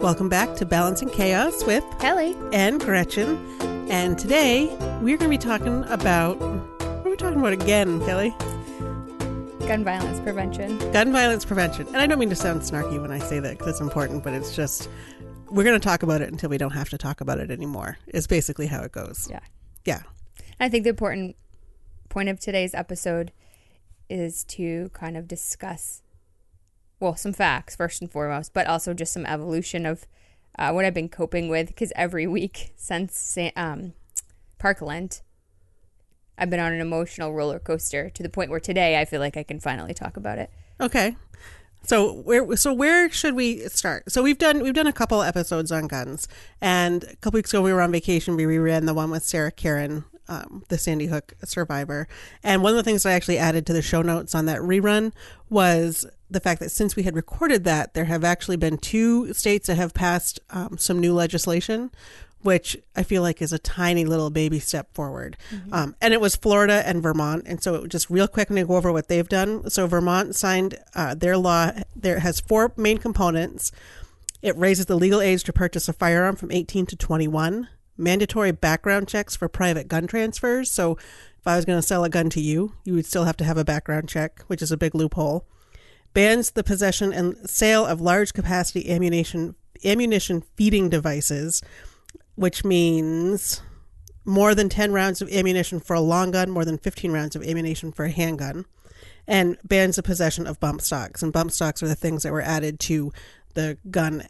Welcome back to Balancing Chaos with Kelly. and Gretchen. And today we're going to be talking about what are we talking about again, Kelly? Gun violence prevention. Gun violence prevention. And I don't mean to sound snarky when I say that because it's important, but it's just we're going to talk about it until we don't have to talk about it anymore. Is basically how it goes. Yeah. Yeah. I think the important point of today's episode is to kind of discuss, well, some facts first and foremost, but also just some evolution of uh, what I've been coping with. Because every week since um, Parkland, I've been on an emotional roller coaster to the point where today I feel like I can finally talk about it. Okay. So where so where should we start? So we've done we've done a couple episodes on guns, and a couple weeks ago we were on vacation. We reran the one with Sarah Karen, um, the Sandy Hook survivor. And one of the things I actually added to the show notes on that rerun was the fact that since we had recorded that, there have actually been two states that have passed um, some new legislation. Which I feel like is a tiny little baby step forward. Um, and it was Florida and Vermont. And so, just real quick, I'm going to go over what they've done. So, Vermont signed uh, their law, there has four main components. It raises the legal age to purchase a firearm from 18 to 21. Mandatory background checks for private gun transfers. So, if I was going to sell a gun to you, you would still have to have a background check, which is a big loophole. Bans the possession and sale of large capacity ammunition ammunition feeding devices, which means more than 10 rounds of ammunition for a long gun, more than 15 rounds of ammunition for a handgun, and bans the possession of bump stocks. And bump stocks are the things that were added to the gun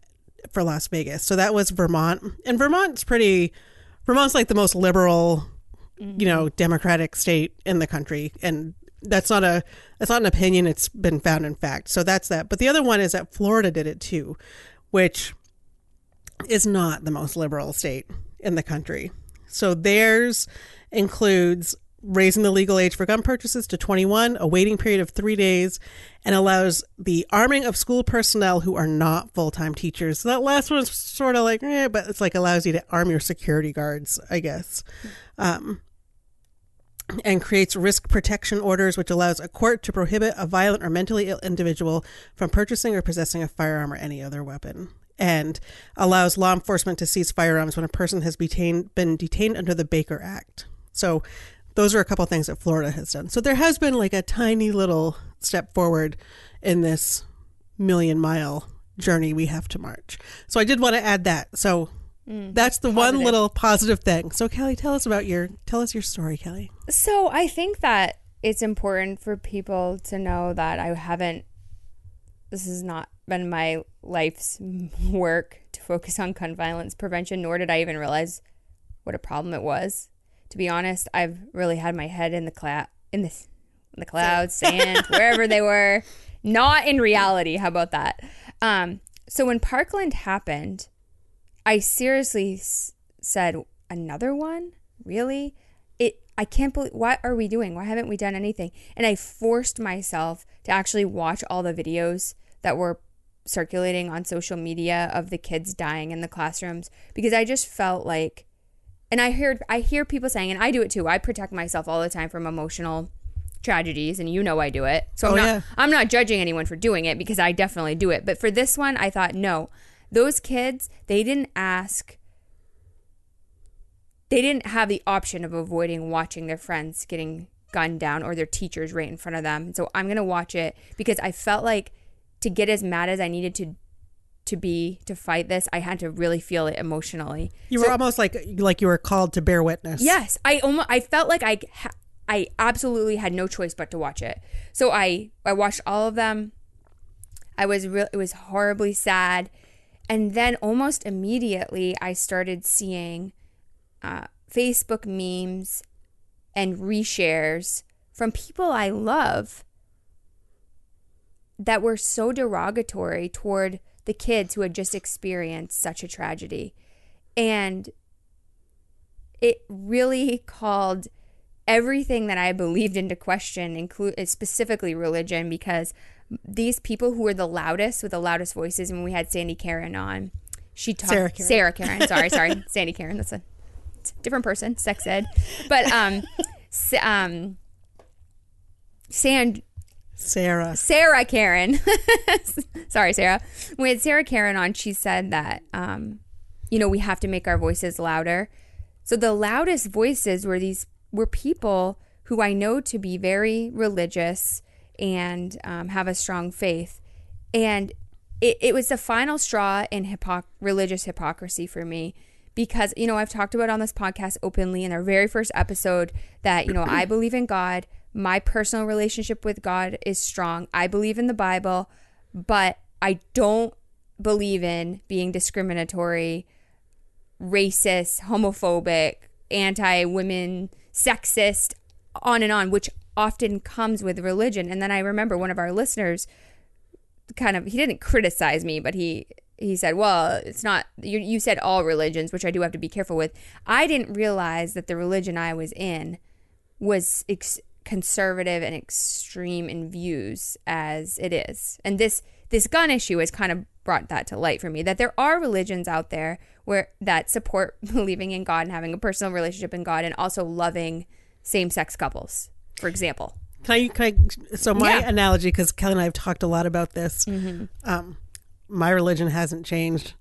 for Las Vegas. So that was Vermont. And Vermont's pretty, Vermont's like the most liberal, you mm-hmm. know, democratic state in the country. And that's not a, that's not an opinion. It's been found in fact. So that's that. But the other one is that Florida did it too, which is not the most liberal state in the country. So theirs includes raising the legal age for gun purchases to 21, a waiting period of three days, and allows the arming of school personnel who are not full time teachers. So that last one is sort of like, eh, but it's like allows you to arm your security guards, I guess. Um, and creates risk protection orders, which allows a court to prohibit a violent or mentally ill individual from purchasing or possessing a firearm or any other weapon, and allows law enforcement to seize firearms when a person has been detained under the Baker Act. So, those are a couple things that Florida has done. So, there has been like a tiny little step forward in this million mile journey we have to march. So, I did want to add that. So, that's the one little positive thing. So, Kelly, tell us about your tell us your story, Kelly. So I think that it's important for people to know that I haven't, this has not been my life's work to focus on gun violence prevention, nor did I even realize what a problem it was. To be honest, I've really had my head in the cloud, in the, in the clouds, sand, wherever they were, not in reality. How about that? Um, so when Parkland happened, I seriously s- said, another one? Really? It I can't believe what are we doing? Why haven't we done anything? And I forced myself to actually watch all the videos that were circulating on social media of the kids dying in the classrooms because I just felt like and I heard I hear people saying and I do it too. I protect myself all the time from emotional tragedies and you know I do it. So I'm Oh, not yeah. I'm not judging anyone for doing it because I definitely do it. But for this one I thought no. Those kids, they didn't ask they didn't have the option of avoiding watching their friends getting gunned down or their teachers right in front of them. So I'm going to watch it because I felt like to get as mad as I needed to to be to fight this, I had to really feel it emotionally. You were almost like like you were called to bear witness. Yes, I almost I felt like I I absolutely had no choice but to watch it. So I I watched all of them. I was real it was horribly sad. And then almost immediately I started seeing uh, Facebook memes and reshares from people I love that were so derogatory toward the kids who had just experienced such a tragedy. And it really called everything that I believed into question, include specifically religion, because these people who were the loudest with the loudest voices, when we had Sandy Karen on, she talked Sarah Karen. Sarah Karen. Sorry, sorry, Sandy Karen. That's a a different person, sex ed, but um, um, Sand Sarah. Sarah Karen. Sorry, Sarah. We had Sarah Karen on. She said that, um, you know, we have to make our voices louder. So the loudest voices were these were people who I know to be very religious and um, have a strong faith, and it, it was the final straw in religious hypocrisy for me because you know I've talked about on this podcast openly in our very first episode that you know I believe in God my personal relationship with God is strong. I believe in the Bible, but I don't believe in being discriminatory, racist, homophobic, anti women, sexist, on and on, which often comes with religion. And then I remember one of our listeners kind of, he didn't criticize me, but he, he said, "Well, it's not you, you said all religions, which I do have to be careful with. I didn't realize that the religion I was in was ex- conservative and extreme in views as it is. And this this gun issue has kind of brought that to light for me that there are religions out there where that support believing in God and having a personal relationship in God and also loving same-sex couples, for example. Can I? Can I so my Yeah. Mm-hmm. analogy, because Kelly and I have talked a lot about this. Um, my religion hasn't changed,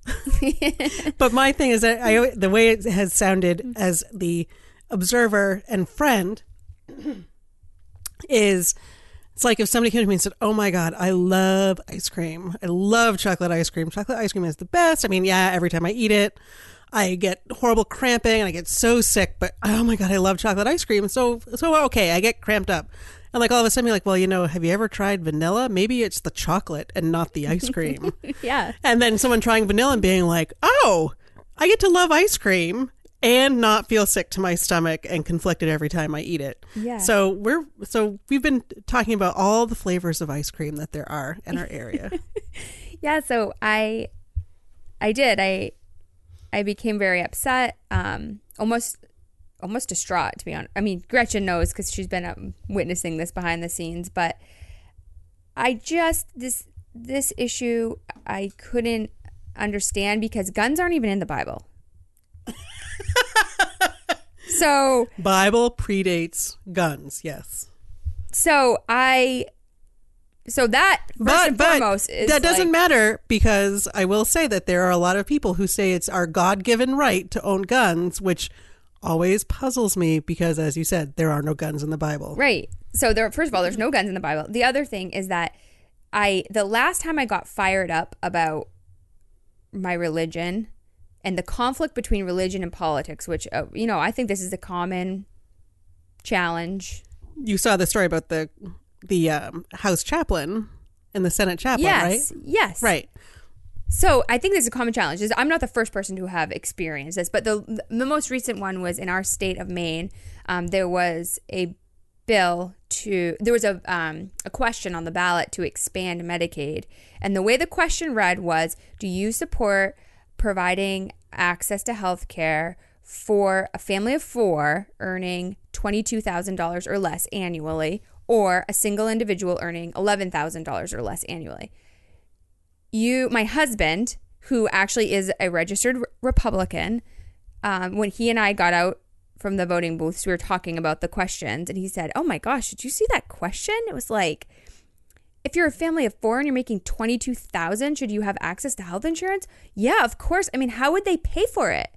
but my thing is that I the way it has sounded Mm-hmm. as the observer and friend is it's like if somebody came to me and said, "Oh my god, I love ice cream. I love chocolate ice cream. Chocolate ice cream is the best." I mean, yeah, every time I eat it, I get horrible cramping and I get so sick. But oh my god, I love chocolate ice cream. So so okay, I get cramped up. And like all of a sudden, you're like, well, you know, have you ever tried vanilla? Maybe it's the chocolate and not the ice cream. Yeah. and then someone trying vanilla and being like, oh, I get to love ice cream and not feel sick to my stomach and conflicted every time I eat it. Yeah. So we're so we've been talking about all the flavors of ice cream that there are in our area. Yeah, so I I did. I I became very upset, um almost almost distraught to be honest. I mean, Gretchen knows cuz she's been um, witnessing this behind the scenes, but I just this this issue I couldn't understand because guns aren't even in the Bible. so Bible predates guns, yes. so I so that first But, and but foremost is that doesn't like- matter because I will say that there are a lot of people who say it's our God given right to own guns, which always puzzles me because, as you said, there are no guns in the Bible. Right. So there first of all, there's no guns in the Bible. The other thing is that I the last time I got fired up about my religion and the conflict between religion and politics, which uh, you know, I think this is a common challenge. You saw the story about the the um, House chaplain and the Senate chaplain, yes. right? Yes. Right. So I think this is a common challenge. I'm not the first person to have experienced this, but the the most recent one was in our state of Maine. Um, there was a bill to there was a um, a question on the ballot to expand Medicaid, and the way the question read was, "Do you support providing access to health care for a family of four earning twenty two thousand dollars or less annually, or a single individual earning eleven thousand dollars or less annually?" you my husband who actually is a registered republican um, when he and i got out from the voting booths we were talking about the questions and he said oh my gosh did you see that question? It was like if you're a family of four and you're making 22000 should you have access to health insurance? Yeah of course. I mean how would they pay for it?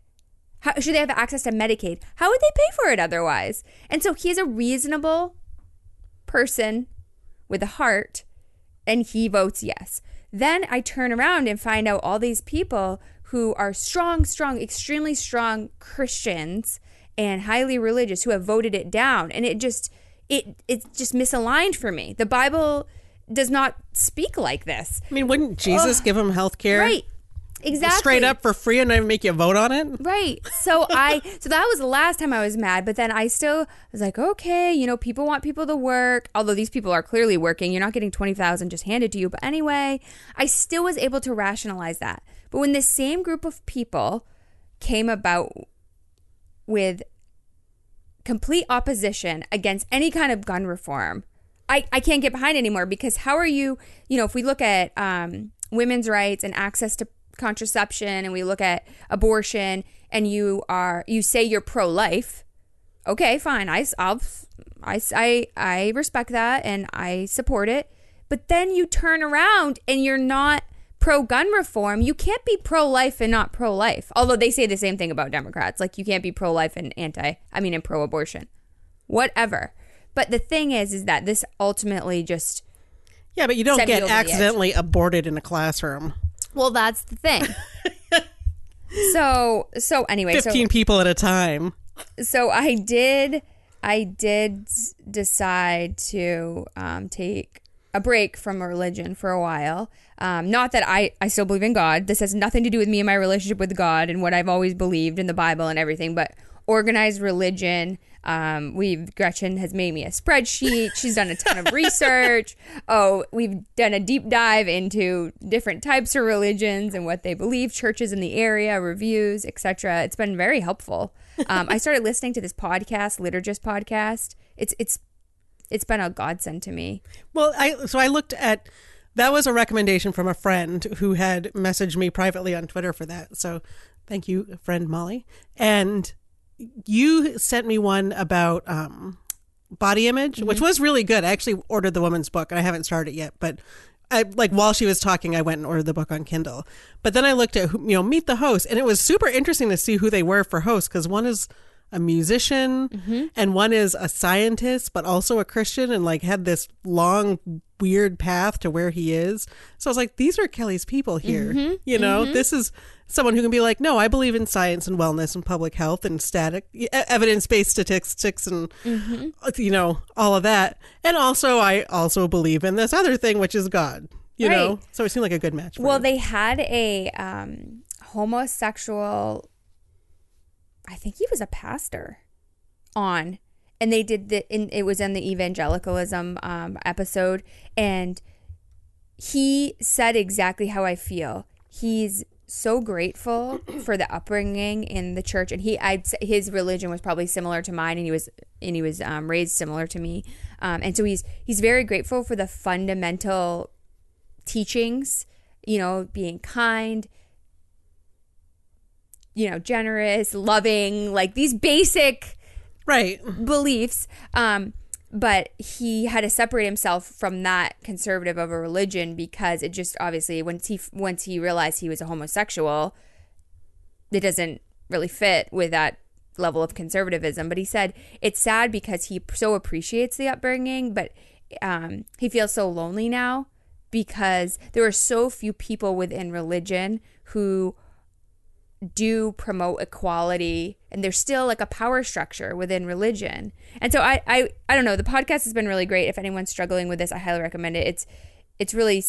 How, should they have access to medicaid? How would they pay for it otherwise? And so he's a reasonable person with a heart and he votes yes. Then I turn around and find out all these people who are strong, strong, extremely strong Christians and highly religious who have voted it down and it just it it's just misaligned for me. The Bible does not speak like this. I mean, wouldn't Jesus give them health care Right. Exactly. straight up for free and not even make you vote on it? Right. So I so that was the last time I was mad, but then I still was like, okay, you know, people want people to work. Although these people are clearly working. You're not getting 20,000 just handed to you, but anyway, I still was able to rationalize that. But when this same group of people came about with complete opposition against any kind of gun reform, I, I can't get behind anymore because how are you, you know, if we look at um, women's rights and access to contraception and we look at abortion and you are, you say you're pro life, okay, fine. I, I'll, I, I, I respect that and I support it. But then you turn around and you're not pro gun reform. You can't be pro life and not pro life. Although they say the same thing about Democrats. Like you can't be pro life and anti, I mean, and pro abortion. Whatever. But the thing is, is that this ultimately just. Yeah, but you don't get accidentally aborted in a classroom. Well, that's the thing. so, so anyway, so 15 people at a time. so I did I did decide to um, take a break from religion for a while. Um, not that I, I still believe in God. This has nothing to do with me and my relationship with God and what I've always believed in the Bible and everything, but organized religion. Um, we've Gretchen has made me a spreadsheet. She's done a ton of research. Oh, we've done a deep dive into different types of religions and what they believe, churches in the area, reviews, etc. It's been very helpful. Um, I started listening to this podcast, Liturgist podcast. It's it's it's been a godsend to me. Well, I so I looked at that was a recommendation from a friend who had messaged me privately on Twitter for that. So thank you, friend Molly. And you sent me one about um, body image, which mm-hmm. was really good. I actually ordered the woman's book, and I haven't started it yet, but. I, like while she was talking, I went and ordered the book on Kindle. But then I looked at you know meet the host, and it was super interesting to see who they were for hosts because one is a musician mm-hmm. and one is a scientist, but also a Christian, and like had this long weird path to where he is. So I was like, these are Kelly's people here. Mm-hmm. You know, this is someone who can be like, no, I believe in science and wellness and public health and static evidence based statistics and you know all of that. And also, I also believe in this other thing, which is God. You know, so it seemed like a good match. For Well, him. they had a um, homosexual. I think he was a pastor on, and they did the. In, it was in the evangelicalism um, episode, and he said exactly how I feel. He's so grateful for the upbringing in the church, and he, I'd say his religion was probably similar to mine, and he was and he was um, raised similar to me, um, and so he's he's very grateful for the fundamental teachings, you know, being kind, you know, generous, loving, like these basic right. beliefs. Um, but he had to separate himself from that conservative of a religion because it just obviously once he once he realized he was a homosexual, it doesn't really fit with that level of conservatism. But he said it's sad because he so appreciates the upbringing, but um, he feels so lonely now because there are so few people within religion who do promote equality and there's still like a power structure within religion. And so I, I i don't know the podcast has been really great. If anyone's struggling with this i highly recommend it. It's it's really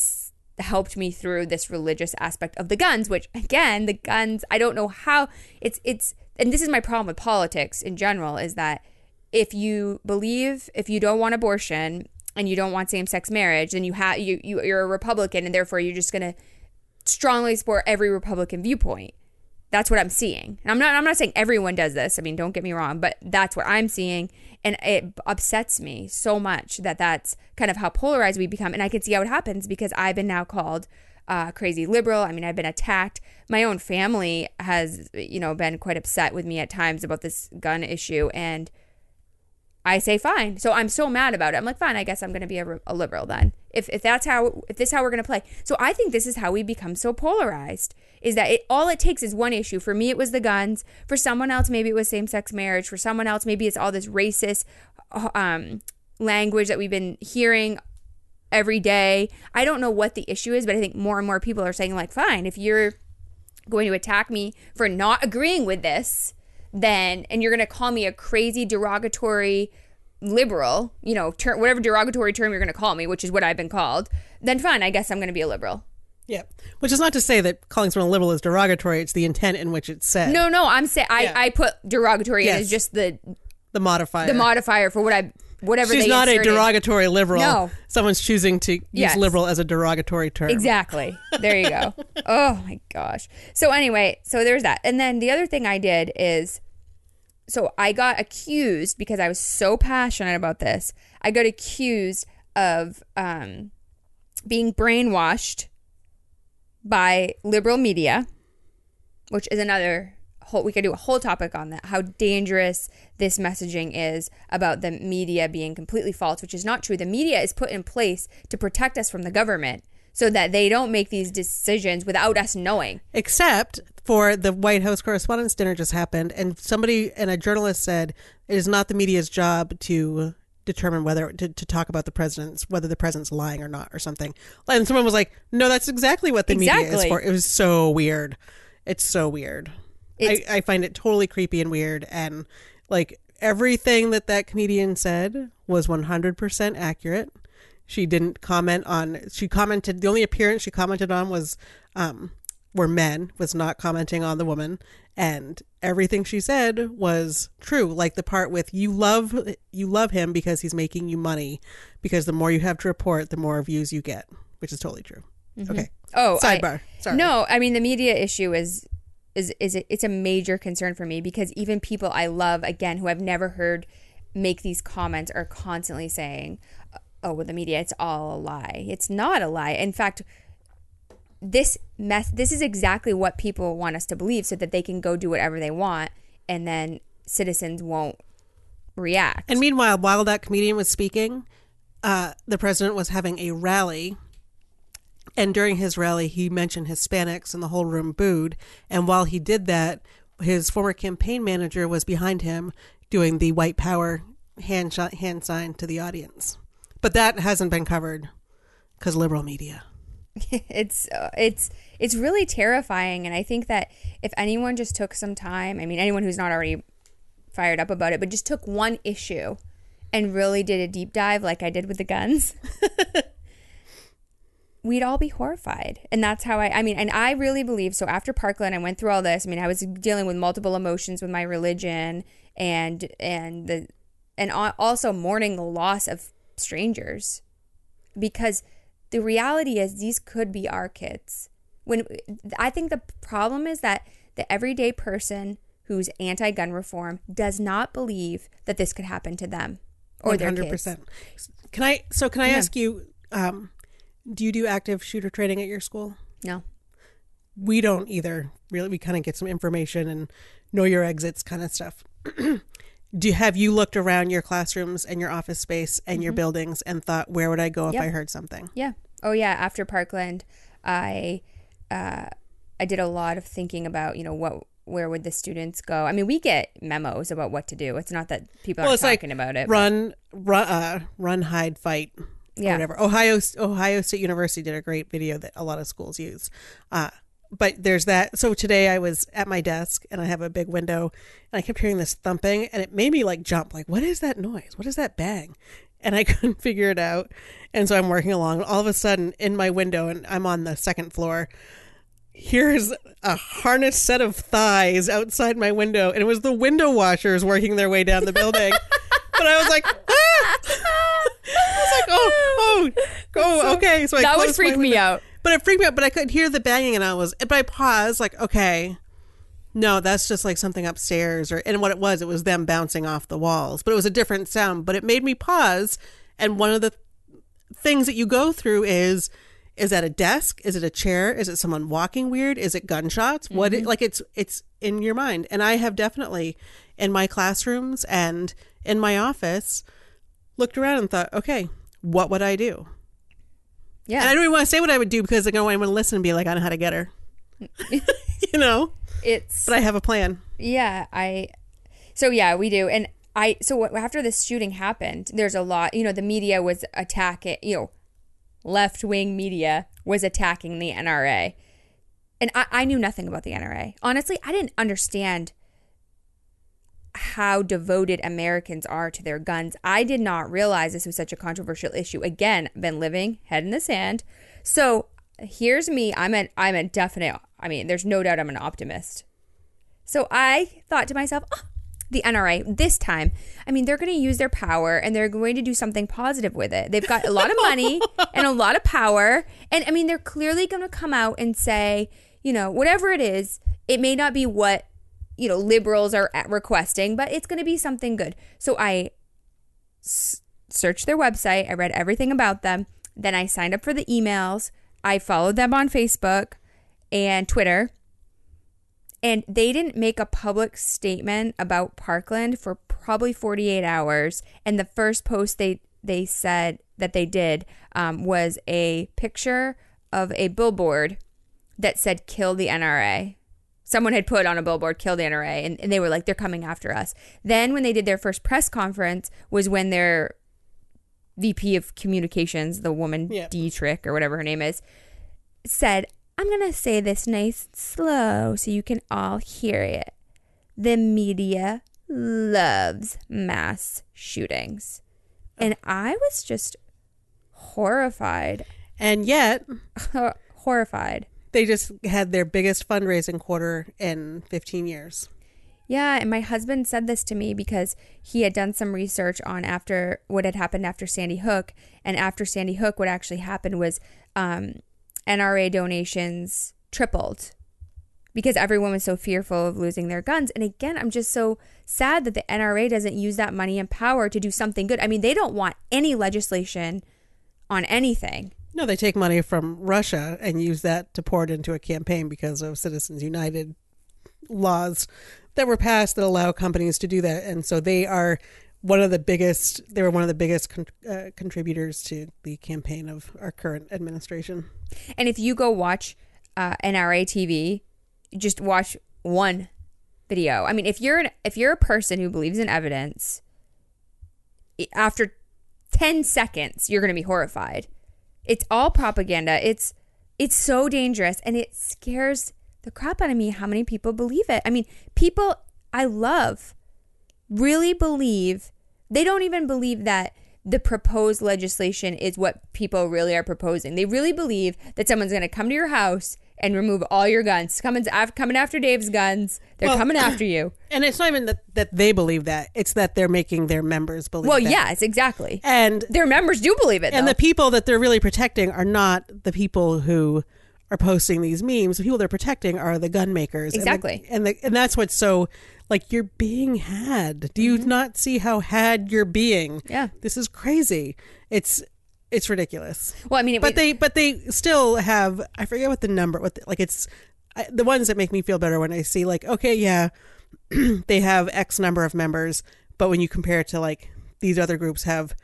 helped me through this religious aspect of the guns which again the guns i don't know how it's it's and this is my problem with politics in general is that if you believe if you don't want abortion and you don't want same-sex marriage then you have you, you you're a republican and therefore you're just going to strongly support every republican viewpoint that's what I'm seeing. And I'm not I'm not saying everyone does this. I mean, don't get me wrong, but that's what I'm seeing and it upsets me so much that that's kind of how polarized we become and I can see how it happens because I've been now called uh, crazy liberal. I mean, I've been attacked. My own family has, you know, been quite upset with me at times about this gun issue and I say fine. So I'm so mad about it. I'm like, fine. I guess I'm going to be a, a liberal then. If if that's how if this is how we're going to play. So I think this is how we become so polarized. Is that it? All it takes is one issue. For me, it was the guns. For someone else, maybe it was same sex marriage. For someone else, maybe it's all this racist um, language that we've been hearing every day. I don't know what the issue is, but I think more and more people are saying like, fine, if you're going to attack me for not agreeing with this, then and you're going to call me a crazy derogatory liberal, you know, ter- whatever derogatory term you're going to call me, which is what I've been called, then fine, I guess I'm going to be a liberal. Yeah. Which is not to say that calling someone a liberal is derogatory. It's the intent in which it's said. No, no, I'm saying I, Yeah. I put derogatory in Yes. as just the The modifier. the modifier for what I whatever She's not a derogatory liberal. No. Someone's choosing to use Yes. liberal as a derogatory term. Exactly. There you go. oh my gosh. So anyway, so there's that. And then the other thing I did is so I got accused because I was so passionate about this. I got accused of um, being brainwashed by liberal media, which is another whole we could do a whole topic on that how dangerous this messaging is about the media being completely false which is not true. The media is put in place to protect us from the government so that they don't make these decisions without us knowing. Except for the White House Correspondents' Dinner just happened, and somebody and a journalist said it is not the media's job to determine whether to, to talk about the president's whether the president's lying or not or something. And someone was like, "No, that's exactly what the media is for." It was so weird. It's so weird. I, I find it totally creepy and weird, and like everything that that comedian said was one hundred percent accurate. She didn't comment on. She commented. The only appearance she commented on was um, were men. Was not commenting on the woman, and everything she said was true. Like the part with you love you love him because he's making you money. Because the more you have to report, the more views you get, which is totally true. Mm-hmm. Okay. oh I- Sidebar. Sorry. No, I mean the media issue is is is a, it's a major concern for me because even people I love again who I've never heard make these comments are constantly saying, "Oh, well, the media, it's all a lie." It's not a lie. In fact, this mess this is exactly what people want us to believe so that they can go do whatever they want and then citizens won't react. And meanwhile, while that comedian was speaking, uh, the president was having a rally. And during his rally, he mentioned Hispanics, and the whole room booed. And while he did that, his former campaign manager was behind him doing the white power hand shot, hand sign to the audience. But that hasn't been covered because liberal media. it's uh, it's it's really terrifying and i think that if anyone just took some time i mean anyone who's not already fired up about it but just took one issue and really did a deep dive like i did with the guns we'd all be horrified. And that's how i i mean and i really believe so after parkland i went through all this. I mean i was dealing with multiple emotions with my religion and and the and also mourning the loss of strangers because the reality is these could be our kids when i think the problem is that the everyday person who's anti-gun reform does not believe that this could happen to them or their kids. Can I? So can I Yeah. ask you? Um, do you do active shooter training at your school? no we don't either really we kind of get some information and know your exits kind of stuff do have you looked around your classrooms and your office space and your buildings and thought where would i go if Yep. i heard something Yeah. Oh yeah. After Parkland, I uh, I did a lot of thinking about you know what where would the students go. I mean, we get memos about what to do. It's not that people well are it's like talking about it. run run uh, run hide fight or Yeah. whatever ohio ohio state university did a great video that a lot of schools use uh, but there's that. So today i was at my desk and i have a big window and i kept hearing this thumping and it made me like jump like what is that noise? What is that bang? And i couldn't figure it out. And so i'm working along. All of a sudden in my window and i'm on the second floor here's a harnessed set of thighs outside my window. And it was the window washers working their way down the building. But i was like ah! I was like, oh, oh, oh, okay. So I that would freak me out. But it freaked me out. But I couldn't hear the banging, and I was, but I paused, like, okay, no, that's just like something upstairs, or and what it was, it was them bouncing off the walls. But it was a different sound. But it made me pause. And one of the things that you go through is. Is that a desk? Is it a chair? Is it someone walking weird? Is it gunshots? What it, mm-hmm. like it's it's in your mind. And I have definitely in my classrooms and in my office looked around and thought, okay, what would I do? Yeah. And I don't even want to say what I would do because I don't want to listen and be like, I know how to get her. you know? it's But I have a plan. Yeah, I. So yeah, we do, and I. So after this shooting happened, there's a lot. You know, the media was attacking. You know, left wing media was attacking the NRA, and I, I knew nothing about the NRA. Honestly, I didn't understand how devoted Americans are to their guns. I did not realize this was such a controversial issue. Again, been living head in the sand. So here's me. I'm a I'm a definite. I mean, there's no doubt I'm an optimist. So I thought to myself, oh, the NRA this time, I mean, they're going to use their power and they're going to do something positive with it. They've got a lot of money and a lot of power. And I mean, they're clearly going to come out and say, you know, whatever it is, it may not be what, you know, liberals are requesting, but it's going to be something good. So I s- searched their website, I read everything about them. Then I signed up for the emails. I followed them on Facebook and Twitter And they didn't make a public statement about Parkland for probably 48 hours. And the first post they they said that they did um, was a picture of a billboard that said "Kill the NRA." Someone had put on a billboard "Kill the NRA," and, and they were like, "They're coming after us." Then, when they did their first press conference, was when their VP of Communications, the woman Yeah. Dietrich or whatever her name is, said, I'm going to say this nice and slow so you can all hear it. The media loves mass shootings. Oh. And I was just horrified. And yet, horrified. They just had their biggest fundraising quarter in 15 years. Yeah, and my husband said this to me because he had done some research on after what had happened after Sandy Hook, and after Sandy Hook, what actually happened was um, NRA donations tripled because everyone was so fearful of losing their guns. And again, I'm just so sad that the NRA doesn't use that money and power to do something good. I mean, they don't want any legislation on anything. No, they take money from Russia and use that to pour it into a campaign because of Citizens United laws that were passed that allow companies to do that. And so they are one of the biggest, they were one of the biggest con- uh, contributors to the campaign of our current administration. And if you go watch uh, NRA TV, just watch one video. I mean, if you're an, if you're a person who believes in evidence, after ten seconds, you're going to be horrified. It's all propaganda. It's it's so dangerous, and it scares the crap out of me how many people believe it. I mean, people I love really believe they don't even believe that the proposed legislation is what people really are proposing. They really believe that someone's going to come to your house and remove all your guns. Coming af- coming after Dave's guns. They're Well- coming after you. And it's not even that, that they believe that, it's that they're making their members believe Well, that. yes, exactly. And Their members do believe it. and though. the people that they're really protecting are not the people who are posting these memes. The people they're protecting are the gun makers. And the- Exactly. And the, and, that's what's so like you're being had. Do you not see how had you're being? Mm-hmm. Yeah. This is crazy. It's it's ridiculous. well, I mean, it, But they but they still have I forget what the number what the, like it's I, the ones that make me feel better when I see like okay yeah they have X number of members but when you compare it to like these other groups have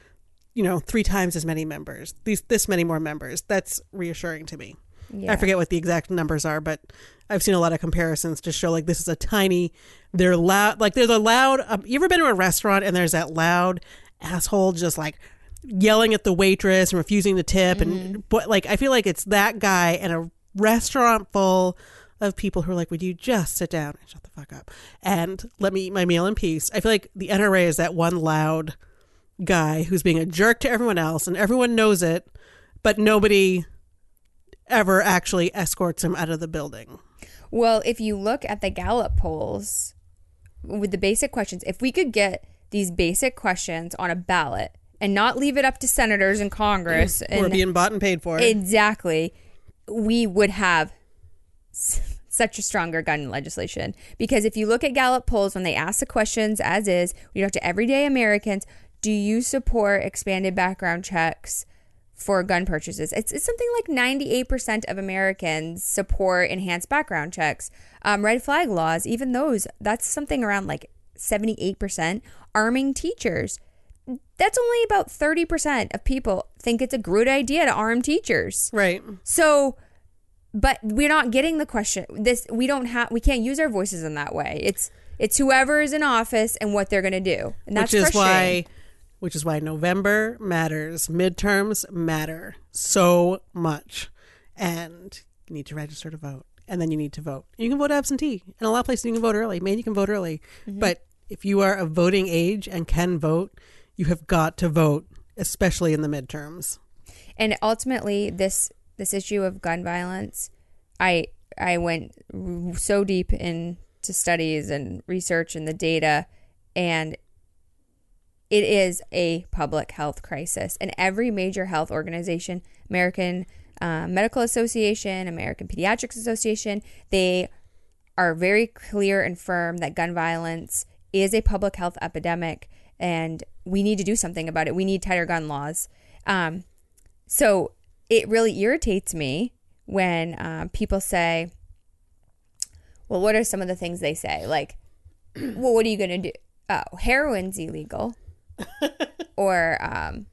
you know three times as many members these this many more members that's reassuring to me. Yeah. I forget what the exact numbers are, but I've seen a lot of comparisons to show like this is a tiny. They're loud, like they're the loud. Um, you ever been to a restaurant and there's that loud asshole just like yelling at the waitress and refusing the tip, and mm-hmm. but like I feel like it's that guy and a restaurant full of people who are like, "Would you just sit down and shut the fuck up and let me eat my meal in peace?" I feel like the NRA is that one loud guy who's being a jerk to everyone else, and everyone knows it, but nobody ever actually escorts him out of the building. Well, if you look at the Gallup polls with the basic questions, if we could get these basic questions on a ballot and not leave it up to senators and Congress We're and being bought and paid for. exactly, we would have s- such a stronger gun legislation. Because if you look at Gallup polls, when they ask the questions, as is, we talk to everyday Americans, do you support expanded background checks for gun purchases? It's, it's something like 98% of Americans support enhanced background checks. Um, red flag laws, even those, that's something around like 78%. Arming teachers, that's only about 30% of people think it's a good idea to arm teachers. right. So, but we're not getting the question. This we don't have. We can't use our voices in that way. It's it's whoever is in office and what they're going to do, and that's which is why which is why November matters. Midterms matter so much. And you need to register to vote. And then you need to vote. You can vote absentee. In a lot of places you can vote early. Maine you can vote early. Mm-hmm. But if you are of voting age and can vote, you have got to vote, especially in the midterms. and ultimately this this issue of gun violence i i went so deep into studies and research and the data and it is a public health crisis and every major health organization american uh, medical association american pediatrics association they are very clear and firm that gun violence is a public health epidemic and we need to do something about it we need tighter gun laws um, so it really irritates me when uh, people say, well, what are some of the things they say? Like, well, what are you going to do? Oh, heroin's illegal. or um,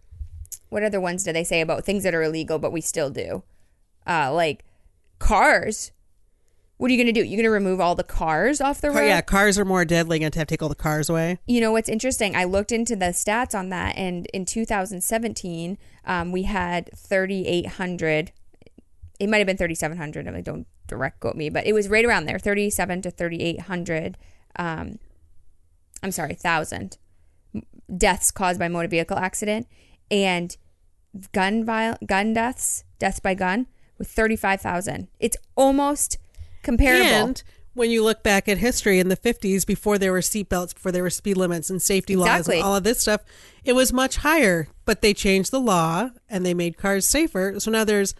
what other ones do they say about things that are illegal but we still do? Uh, like cars. What are you going to do? You're going to remove all the cars off the road? Yeah, cars are more deadly. You're Going to have to take all the cars away. You know what's interesting? I looked into the stats on that, and in 2017, um, we had 3,800. It might have been 3,700. I mean, don't direct quote me, but it was right around there, 37 to 3,800. Um, I'm sorry, thousand deaths caused by motor vehicle accident, and gun viol- gun deaths, deaths by gun, with 35,000. It's almost comparable. And when you look back at history in the 50s, before there were seatbelts, before there were speed limits and safety laws and all of this stuff, it was much higher. But they changed the law and they made cars safer. So now there's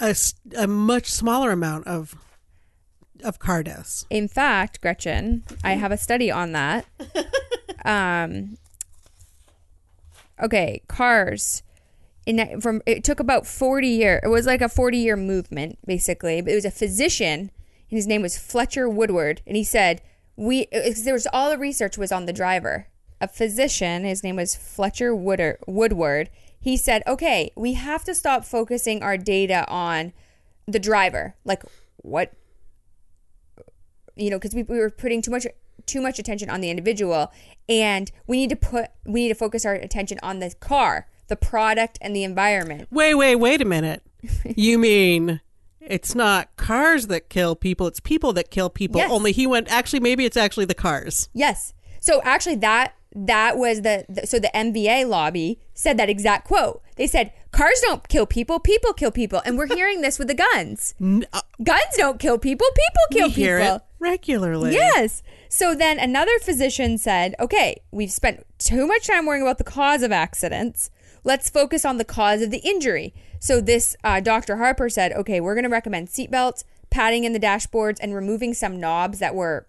a much smaller amount of of car deaths. In fact, Gretchen, I have a study on that. um, okay, cars. In from it took about forty year. It was like a forty year movement, basically. But it was a physician, and his name was Fletcher Woodward, and he said we. There was all the research was on the driver. A physician, his name was Fletcher Wooder, Woodward. He said, "Okay, we have to stop focusing our data on the driver. Like what you know because we, we were putting too much too much attention on the individual and we need to put we need to focus our attention on the car the product and the environment Wait, wait, wait a minute. you mean it's not cars that kill people, it's people that kill people. Yes. Only he went, actually, maybe it's actually the cars. yes so actually that that was the, the so the MVA lobby said that exact quote they said cars don't kill people people kill people and we're hearing this with the guns guns don't kill people people kill uh, we hear people it regularly. Yes. So then another physician said, okay, we've spent too much time worrying about the cause of accidents. Let's focus on the cause of the injury. So this uh, Dr. Harper said, okay, we're going to recommend seatbelts, padding in the dashboards, and removing some knobs that were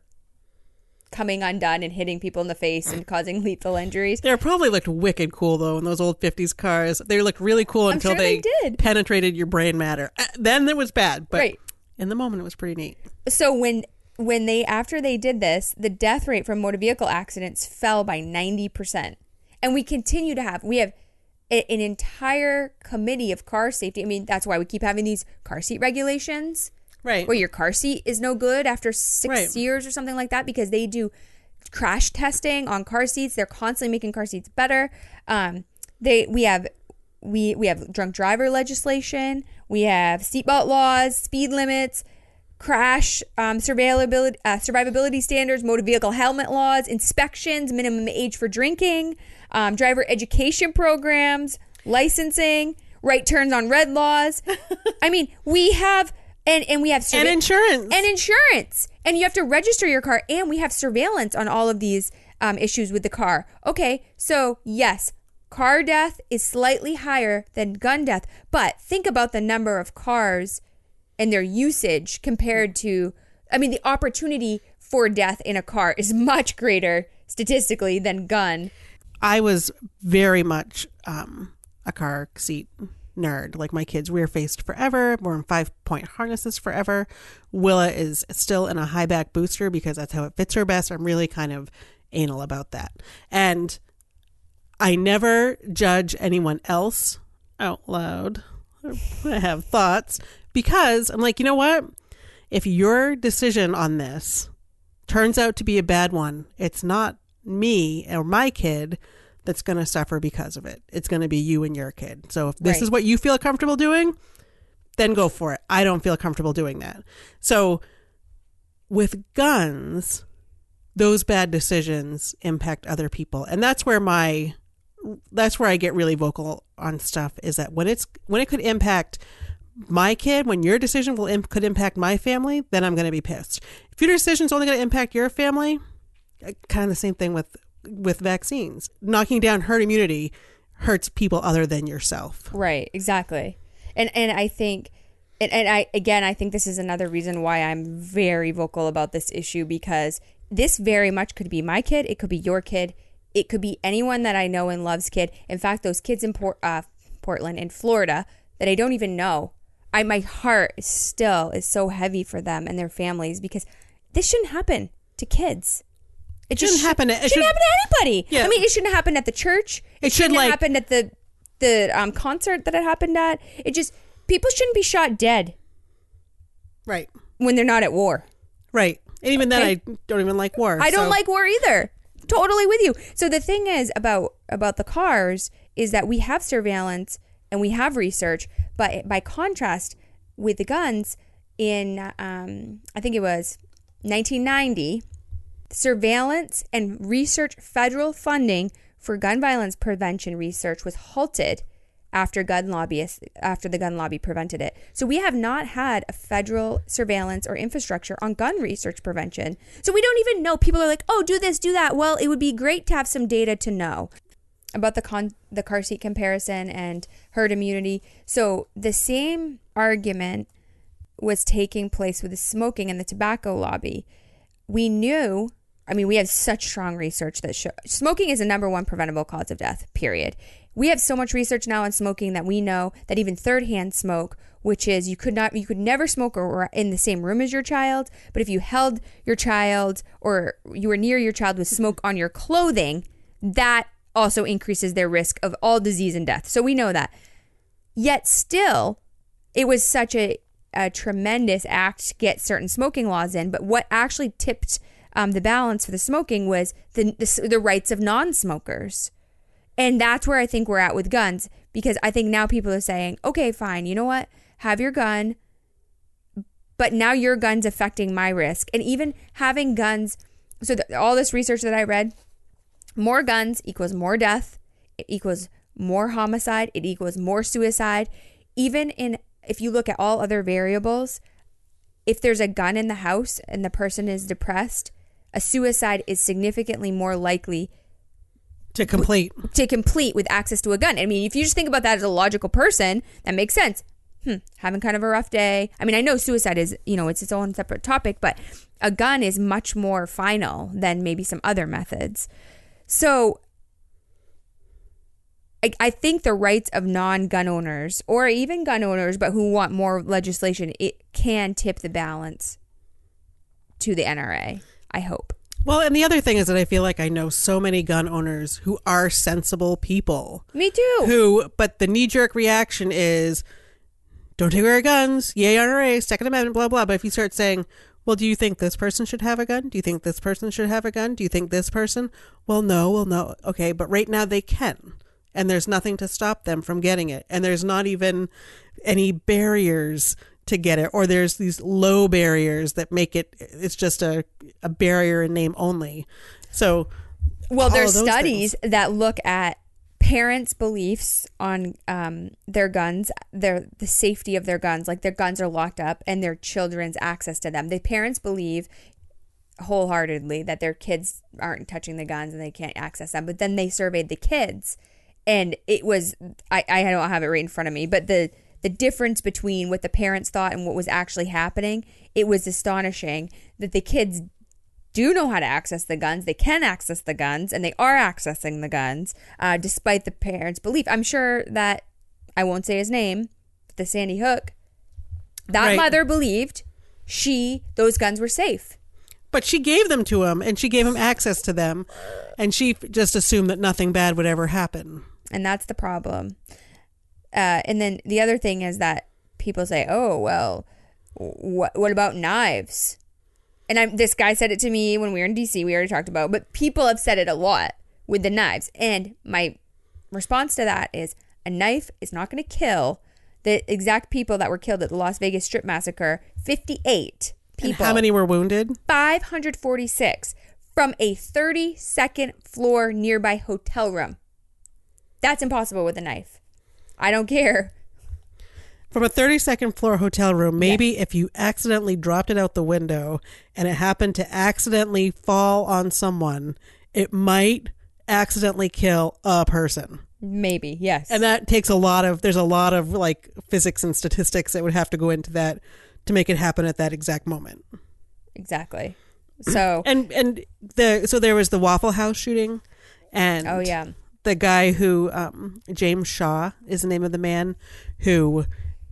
coming undone and hitting people in the face and causing lethal injuries. They probably looked wicked cool though in those old '50s cars. They looked really cool until sure they did. penetrated your brain matter. Uh, Then it was bad, but Right. in the moment it was pretty neat. So when when they after they did this, the death rate from motor vehicle accidents fell by 90%. And we continue to have we have an entire committee of car safety. I mean, that's why we keep having these car seat regulations Right. where your car seat is no good after 6 Right. years or something like that because they do crash testing on car seats. They're constantly making car seats better. Um, they we have we we have drunk driver legislation. We have seatbelt laws, speed limits, crash um, survivability uh, survivability standards, motor vehicle helmet laws, inspections, minimum age for drinking, um, driver education programs, licensing, right turns on red laws. I mean, we have and and we have and insurance. and insurance. And you have to register your car, and we have surveillance on all of these um, issues with the car. Okay, so yes, car death is slightly higher than gun death, but think about the number of cars and their usage compared to, I mean, the opportunity for death in a car is much greater statistically than gun. I was very much um, a car seat nerd. Like my kids rear faced forever. We're in five point harnesses forever. Willa is still in a high back booster because that's how it fits her best. I'm really kind of anal about that. And I never judge anyone else out loud. I have thoughts because I'm like, you know what? If your decision on this turns out to be a bad one, it's not me or my kid that's going to suffer because of it. It's going to be you and your kid. So if this Right. is what you feel comfortable doing, then go for it. I don't feel comfortable doing that. So with guns, those bad decisions impact other people. And that's where my that's where I get really vocal on stuff is that when it's when it could impact my kid, when your decision will imp- could impact my family, then I'm going to be pissed. If your decision's only going to impact your family, kind of the same thing with with vaccines. Knocking down herd immunity hurts people other than yourself. Right, exactly. And and I think and, and I again I think this is another reason why I'm very vocal about this issue because this very much could be my kid, it could be your kid, it could be anyone that I know and loves kid. In fact, those kids in Port, uh, Portland in Florida that I don't even know. I my heart still is so heavy for them and their families because this shouldn't happen to kids. It shouldn't happen. It It shouldn't should- happen to anybody. Yeah. I mean, it shouldn't happen at the church. It, It should, shouldn't like- happen at the the um, concert that it happened at. It just people shouldn't be shot dead Right. when they're not at war. Right. And even then, I don't even like war. I don't like war either. Totally with you. So the thing is about about the cars is that we have surveillance and we have research, but by contrast with the guns, in um, I think it was 1990, surveillance and research federal funding for gun violence prevention research was halted after gun lobbyists after the gun lobby prevented it. So we have not had a federal surveillance or infrastructure on gun research prevention. So we don't even know. People are like, "Oh, do this, do that." Well, it would be great to have some data to know about the con- the car seat comparison and herd immunity. So the same argument was taking place with the smoking and the tobacco lobby. We knew, I mean, we have such strong research that show smoking is the number one preventable cause of death, period. We have so much research now on smoking that we know that even third hand smoke, which is you could not, you could never smoke or in the same room as your child, but if you held your child or you were near your child with smoke on your clothing, that also increases their risk of all disease and death. So we know that. Yet still, it was such a, a tremendous act to get certain smoking laws in. But what actually tipped um, the balance for the smoking was the, the, the rights of non smokers. And that's where I think we're at with guns because I think now people are saying, okay, fine, you know what? Have your gun, but now your gun's affecting my risk. And even having guns, so the, all this research that I read, more guns equals more death, it equals more homicide, it equals more suicide. Even in, if you look at all other variables, if there's a gun in the house and the person is depressed, a suicide is significantly more likely to complete. to complete with access to a gun. I mean, if you just think about that as a logical person, that makes sense. Hmm, having kind of a rough day. I mean, I know suicide is, you know, it's its own separate topic, but a gun is much more final than maybe some other methods. So I, I think the rights of non-gun owners or even gun owners but who want more legislation, it can tip the balance to the NRA. I hope. Well, and the other thing is that I feel like I know so many gun owners who are sensible people. Me too. Who, but the knee jerk reaction is, don't take away guns, yay NRA, Second Amendment, blah blah. But if you start saying, well, do you think this person should have a gun? Do you think this person should have a gun? Do you think this person? Well, no, well, no. Okay, but right now they can, and there's nothing to stop them from getting it, and there's not even any barriers to get it, or there's these low barriers that make it. It's just a a barrier in name only. So, Well, there's studies that look at parents' beliefs on um, their guns, their the safety of their guns, like their guns are locked up, and their children's access to them. The parents believe wholeheartedly that their kids aren't touching the guns and they can't access them. But then they surveyed the kids, and it was I, I don't have it right in front of me, but the the difference between what the parents thought and what was actually happening, it was astonishing that the kids do know how to access the guns. They can access the guns, and they are accessing the guns, uh, despite the parents' belief. I'm sure that I won't say his name, the Sandy Hook. That Right. mother believed she those guns were safe. But she gave them to him and she gave him access to them. And she just assumed that nothing bad would ever happen. and that's the problem. Uh, and then the other thing is that people say, "Oh, well, what what about knives?" And I'm this guy said it to me when we were in DC. We already talked about, but people have said it a lot with the knives. And my response to that is, a knife is not going to kill the exact people that were killed at the Las Vegas Strip massacre. Fifty-eight And people. how many were wounded? 546 from a 32nd floor nearby hotel room. That's impossible with a knife. I don't care. From a 32nd floor hotel room, maybe if you accidentally dropped it out the window and it happened to accidentally fall on someone, it might accidentally kill a person. Maybe, yes. And that takes a lot of, there's a lot of like physics and statistics that would have to go into that to make it happen at that exact moment. exactly. So, And, and the, so there was the Waffle House shooting and oh yeah. The guy who um, James Shaw is the name of the man who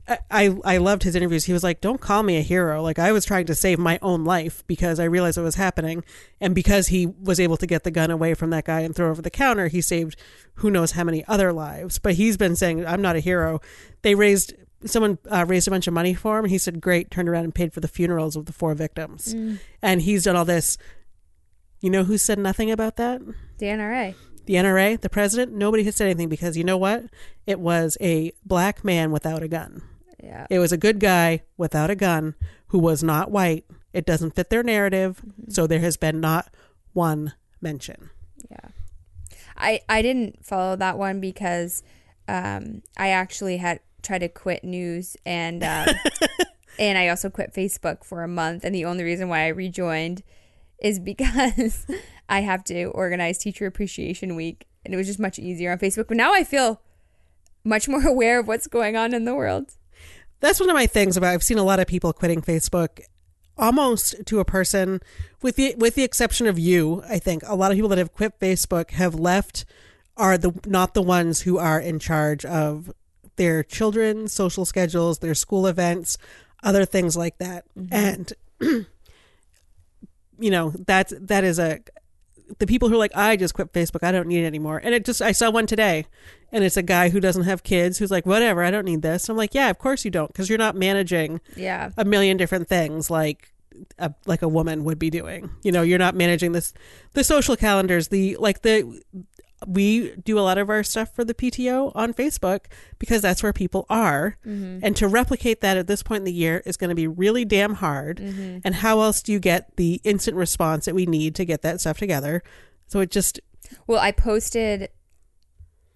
I- I I loved his interviews. He was like, "Don't call me a hero. Like I was trying to save my own life because I realized it was happening, and because he was able to get the gun away from that guy and throw over the counter, he saved who knows how many other lives. But he's been saying, "I'm not a hero." They raised someone uh, raised a bunch of money for him. He said, "Great." Turned around and paid for the funerals of the four victims, and he's done all this. You know who said nothing about that? The NRA. The NRA, the president, nobody has said anything because you know what? It was a black man without a gun. Yeah. It was a good guy without a gun who was not white. It doesn't fit their narrative, so there has been not one mention. Yeah. I I didn't follow that one because um, I actually had tried to quit news and um, and I also quit Facebook for a month and the only reason why I rejoined is because I have to organize teacher appreciation week and it was just much easier on Facebook. But now I feel much more aware of what's going on in the world. That's one of my things about I've seen a lot of people quitting Facebook almost to a person with the with the exception of you, I think. A lot of people that have quit Facebook have left are the not the ones who are in charge of their children's social schedules, their school events, other things like that. Mm-hmm. And you know, that's that is a the people who are like, I just quit Facebook, I don't need it anymore. And it just I saw one today and it's a guy who doesn't have kids who's like, Whatever, I don't need this. I'm like, Yeah, of course you don't, because you're not managing Yeah. a million different things like a, like a woman would be doing. You know, you're not managing this the social calendars, the like the we do a lot of our stuff for the PTO on Facebook because that's where people are. Mm-hmm. And to replicate that at this point in the year is going to be really damn hard. Mm-hmm. And how else do you get the instant response that we need to get that stuff together? So it just Well, I posted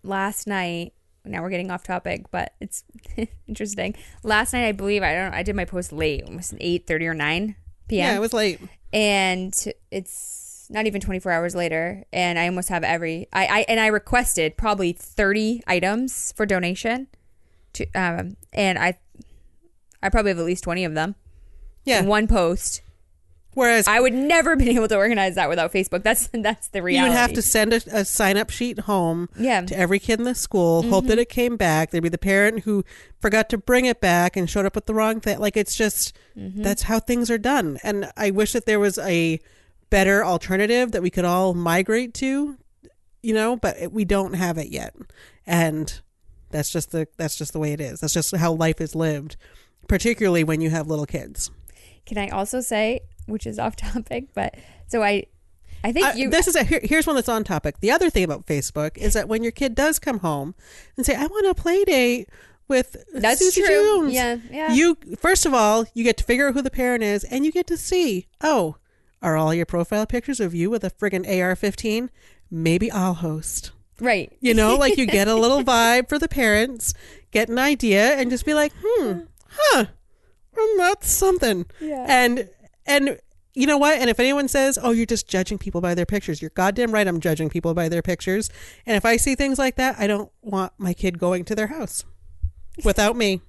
last night. Now we're getting off topic, but it's interesting. Last night, I believe I don't. I did my post late, almost eight thirty or nine p.m. yeah, it was late. and it's not even 24 hours later and i almost have every i, I and i requested probably 30 items for donation to um and i i probably have at least 20 of them Yeah. in one post Whereas i would never been able to organize that without facebook that's that's the reality. You would have to send a, a sign up sheet home Yeah. to every kid in the school, hope that it came back. There'd be the parent who forgot to bring it back and showed up with the wrong thing. Like it's just that's how things are done. And I wish that there was a better alternative that we could all migrate to, you know, but we don't have it yet. And that's just the that's just the way it is. That's just how life is lived, particularly when you have little kids. can i also say which is off topic but so i i think Uh, you this is a here, here's one that's on topic. The other thing about Facebook is that when your kid does come home and say, "I want a play date with That's Susie true. Jones," Yeah, yeah. you first of all you get to figure out who the parent is, and you get to see, oh, are all your profile pictures of you with a friggin' AR-15? Maybe I'll host. right You know, like you get a little vibe for the parents, get an idea, and just be like, hmm, huh, well, that's something. Yeah. And and you know what? And if anyone says, "Oh, you're just judging people by their pictures," you're goddamn right. I'm judging people by their pictures. And if I see things like that, I don't want my kid going to their house without me.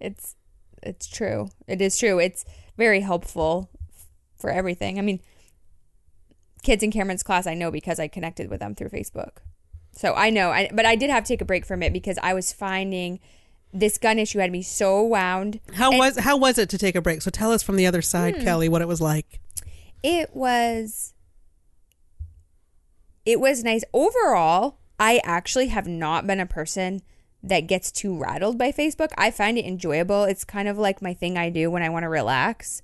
it's it's true it is true it's very helpful for everything. I mean kids in cameron's class i know because i connected with them through facebook. So i know I, but i did have to take a break from it because i was finding this gun issue had me so wound. How And- was how was it to take a break? So tell us from the other side, Hmm. Kelly, what it was like. it was it was nice. Overall i actually have not been a person that gets too rattled by facebook. I find it enjoyable. It's kind of like my thing i do when i want to relax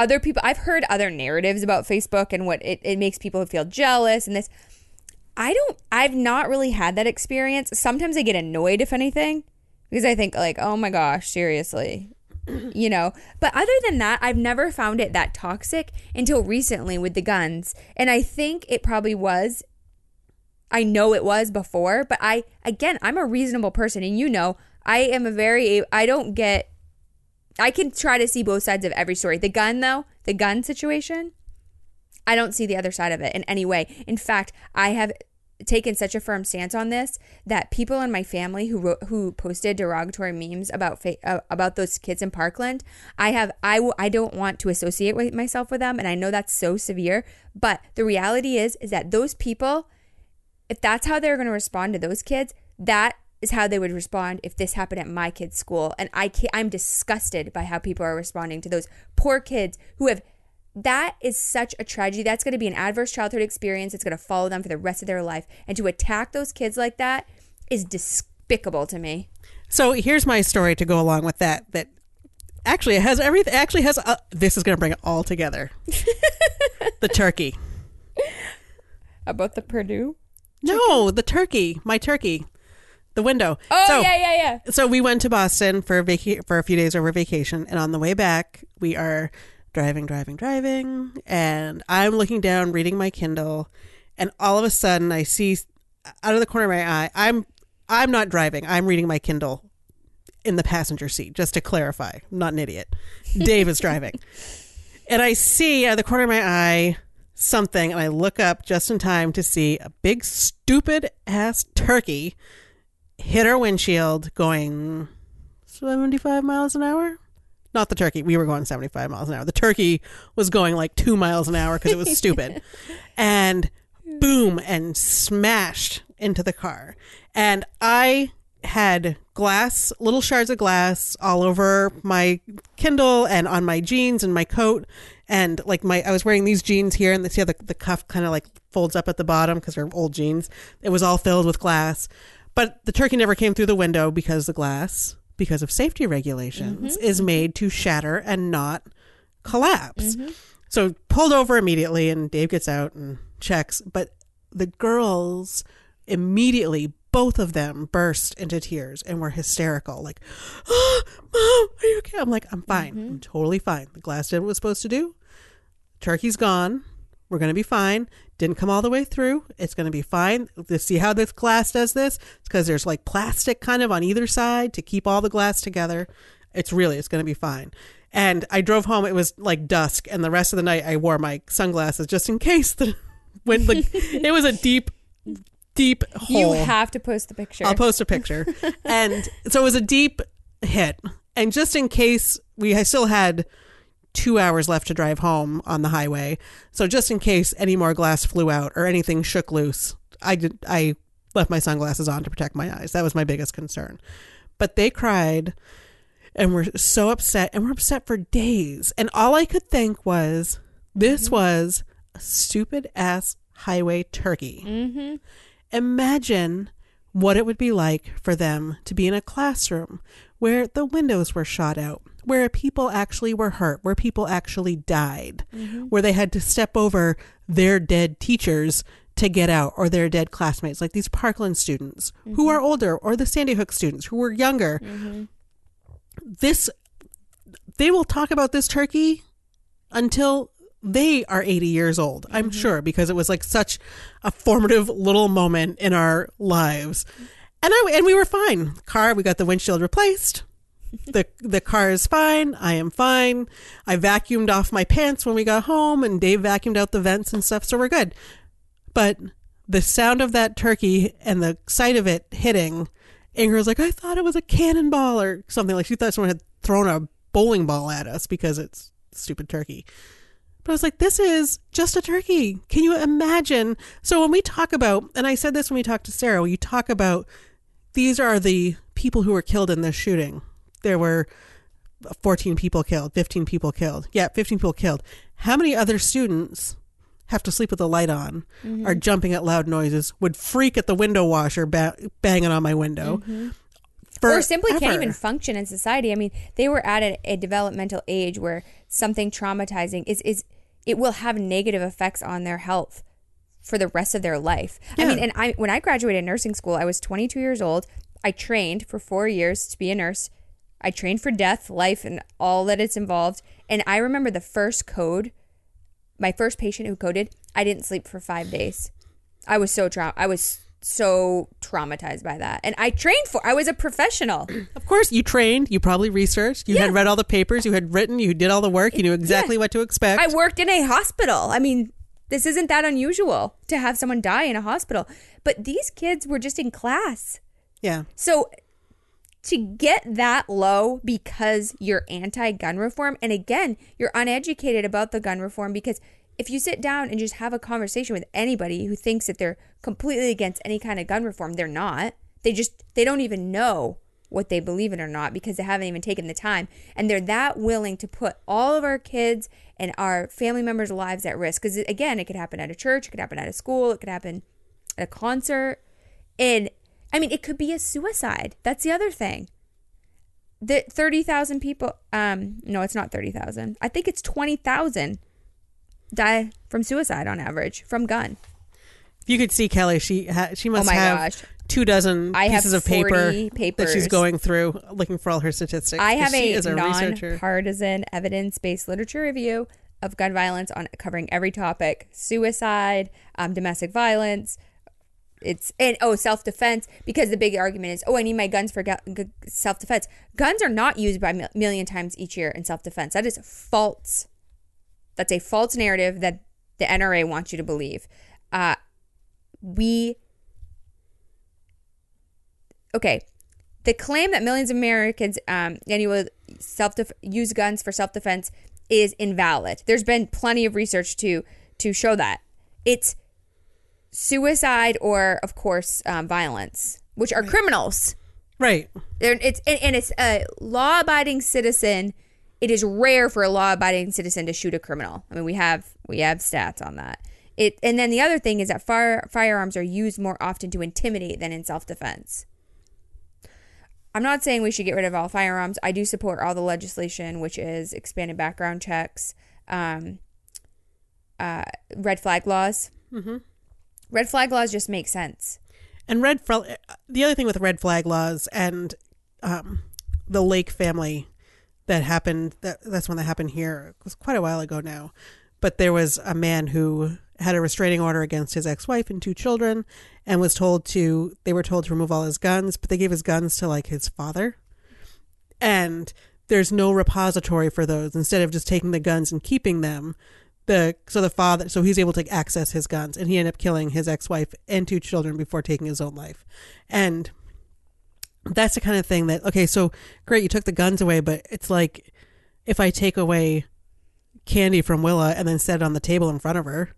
other people i've heard other narratives about facebook and what it, it makes people feel jealous and this. I don't i've not really had that experience. Sometimes i get annoyed if anything because i think like oh my gosh seriously you know? But other than that i've never found it that toxic until recently with the guns. And i think it probably was i know it was before but i again i'm a reasonable person and you know i am a very i don't get i can try to see both sides of every story the gun though the gun situation I don't see the other side of it in any way. In fact, I have taken such a firm stance on this that people in my family who wrote, who posted derogatory memes about fa- uh, about those kids in Parkland, I have I w- I don't want to associate with myself with them, and I know that's so severe. But the reality is is that those people, if that's how they're going to respond to those kids, that is how they would respond if this happened at my kid's school. And I can't, I'm disgusted by how people are responding to those poor kids who have. That is such a tragedy. That's going to be an adverse childhood experience. It's going to follow them for the rest of their life. And to attack those kids like that is despicable to me. So here's my story to go along with that. That actually it has everything. Actually has. Uh, this is going to bring it all together. the turkey. About the Purdue? No, the turkey. My turkey. The window. Oh, so, yeah, yeah, yeah. So we went to Boston for vaca- for a few days over vacation, and on the way back, we are driving, driving, driving, and I'm looking down, reading my Kindle, and all of a sudden, I see out of the corner of my eye, I'm I'm not driving, I'm reading my Kindle in the passenger seat. Just to clarify, I'm not an idiot. Dave is driving, and I see out of the corner of my eye something, and I look up just in time to see a big stupid ass turkey hit our windshield going 75 miles an hour. Not the turkey. We were going 75 miles an hour. The turkey was going like two miles an hour because it was stupid. and boom, and smashed into the car. And I had glass, little shards of glass all over my Kindle and on my jeans and my coat. And like my, I was wearing these jeans here, and see how the, the cuff kind of like folds up at the bottom because they're old jeans. It was all filled with glass. But the turkey never came through the window because the glass, because of safety regulations, mm-hmm, is mm-hmm. made to shatter and not collapse. Mm-hmm. So pulled over immediately, and Dave gets out and checks. But the girls immediately, both of them, burst into tears and were hysterical. Like, oh, "Mom, are you okay?" I'm like, "I'm fine. I'm totally fine. The glass did what it was supposed to do. Turkey's gone. We're going to be fine. Didn't come all the way through. It's going to be fine. Let's see how this glass does this. It's because there's like plastic kind of on either side to keep all the glass together. It's really, it's going to be fine. And I drove home. It was like dusk, and the rest of the night I wore my sunglasses just in case the when like it was a deep, deep hole. You have to post the picture. I'll post a picture. and so it was a deep hit. And just in case we still had two hours left to drive home on the highway. So just in case any more glass flew out or anything shook loose, I did I left my sunglasses on to protect my eyes. That was my biggest concern. But they cried and were so upset and were upset for days. And all I could think was this was a stupid ass highway turkey. mm-hmm. Imagine what it would be like for them to be in a classroom where the windows were shot out, where people actually were hurt, where people actually died, mm-hmm. where they had to step over their dead teachers to get out or their dead classmates, like these Parkland students who mm-hmm. are older or the Sandy Hook students who were younger. Mm-hmm. This, they will talk about this turkey until they are 80 years old, I'm sure, because it was like such a formative little moment in our lives. And I and we were fine. Car, we got the windshield replaced. The the car is fine. I am fine. I vacuumed off my pants when we got home and Dave vacuumed out the vents and stuff, so we're good. But the sound of that turkey and the sight of it hitting, Ingrid was like, I thought it was a cannonball or something. Like she thought someone had thrown a bowling ball at us because it's stupid turkey. But I was like, this is just a turkey. Can you imagine? So when we talk about, and I said this when we talked to Sarah, when you talk about these are the people who were killed in this shooting. There were 14 people killed, 15 people killed. Yeah, 15 people killed. How many other students have to sleep with the light on, mm-hmm. are jumping at loud noises, would freak at the window washer ba- banging on my window? Mm-hmm. or simply can't even function in society. I mean, they were at a, a developmental age where something traumatizing is is it will have negative effects on their health for the rest of their life. I mean, and I when I graduated nursing school, I was 22 years old. I trained for 4 years to be a nurse. I trained for death, life and all that it's involved. And I remember the first code, my first patient who coded, I didn't sleep for 5 days. I was so tra- I was so traumatized by that. And I trained for I was a professional. Of course, you trained, you probably researched, you had read all the papers, you had written, you did all the work, you knew exactly what to expect. I worked in a hospital. I mean, this isn't that unusual to have someone die in a hospital. But these kids were just in class. yeah. So to get that low because you're anti gun reform, and again, you're uneducated about the gun reform because if you sit down and just have a conversation with anybody who thinks that they're completely against any kind of gun reform, they're not. They just they don't even know what they believe in or not because they haven't even taken the time and they're that willing to put all of our kids and our family members' lives at risk because again, it could happen at a church, it could happen at a school, it could happen at a concert. And I mean, it could be a suicide. That's the other thing. The 30,000 people um no, it's not 30,000. I think it's 20,000 die from suicide on average from gun. If you could see Kelly, she ha- she must Oh my have gosh. two dozen I pieces of paper 40 that she's going through, looking for all her statistics. I have she a, is a researcher. non-partisan, evidence-based literature review of gun violence on covering every topic: suicide, um, domestic violence. It's and oh, self-defense. Because the big argument is, oh, I need my guns for gu- gu- self-defense. Guns are not used by a million times each year in self-defense. That is false. That's a false narrative that the NRA wants you to believe. Uh, we okay the claim that millions of Americans um, annually self use guns for self defense is invalid. There's been plenty of research to to show that it's suicide or, of course, um, violence, which are criminals. right. They're, it's and, and it's a law abiding citizen. It is rare for a law abiding citizen to shoot a criminal. I mean, we have we have stats on that. It and then the other thing is that fire firearms are used more often to intimidate than in self defense. I'm not saying we should get rid of all firearms. I do support all the legislation, which is expanded background checks, um, uh, red flag laws. Mm-hmm. Red flag laws just make sense. And red flag. The other thing with red flag laws and um, the Lake family that happened. That that's one that happened here. It was quite a while ago now, but there was a man who had a restraining order against his ex-wife and two children, and was told to. They were told to remove all his guns, but they gave his guns to like his father, and there's no repository for those. Instead of just taking the guns and keeping them, the so the father so he's able to access his guns and he ended up killing his ex-wife and two children before taking his own life. And that's the kind of thing that okay so great you took the guns away but it's like if i take away candy from willa and then set it on the table in front of her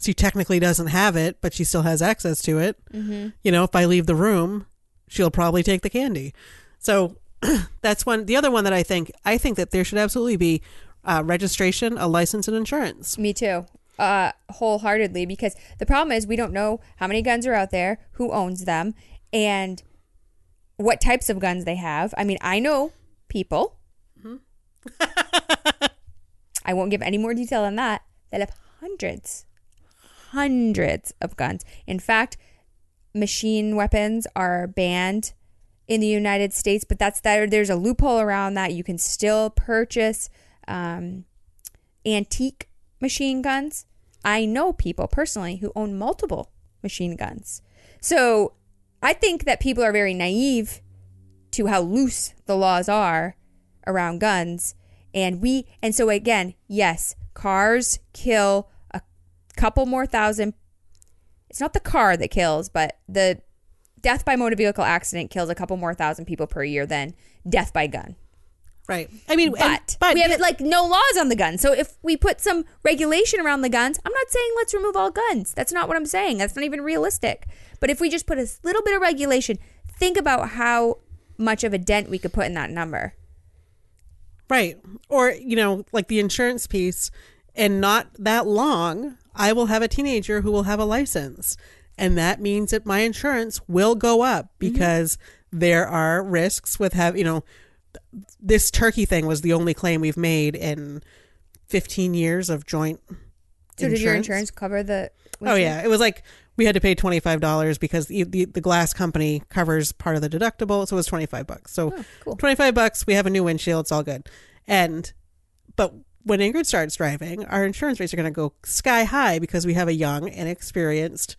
she technically doesn't have it but she still has access to it. Mm-hmm. you know if i leave the room she'll probably take the candy. So that's one the other one that i think i think that there should absolutely be uh, registration a license and insurance Me too. Uh, wholeheartedly, because the problem is we don't know how many guns are out there, who owns them, and what types of guns they have. I mean, I know people. I won't give any more detail than that. That have hundreds, hundreds of guns. In fact, machine weapons are banned in the United States, but that's that. There's a loophole around that. You can still purchase um, antique machine guns. I know people personally who own multiple machine guns. So I think that people are very naive to how loose the laws are around guns. And we, and so again, yes, cars kill a couple more thousand. It's not the car that kills, but the death by motor vehicle accident kills a couple more thousand people per year than death by gun. Right i mean and- But, but we have like no laws on the guns. So if we put some regulation around the guns, I'm not saying let's remove all guns. That's not what I'm saying. That's not even realistic. But if we just put a little bit of regulation, think about how much of a dent we could put in that number. Right. Or, you know, like the insurance piece, and not that long, I will have a teenager who will have a license. And that means that my insurance will go up mm-hmm. because there are risks with having, you know, this turkey thing was the only claim we've made in 15 years of joint So did your insurance cover the? Oh yeah, it was like we had to pay twenty five dollars because the, the the glass company covers part of the deductible, so it was twenty five bucks. So Oh, cool. twenty five bucks, we have a new windshield, it's all good. And but when Ingrid starts driving, our insurance rates are going to go sky high because we have a young, inexperienced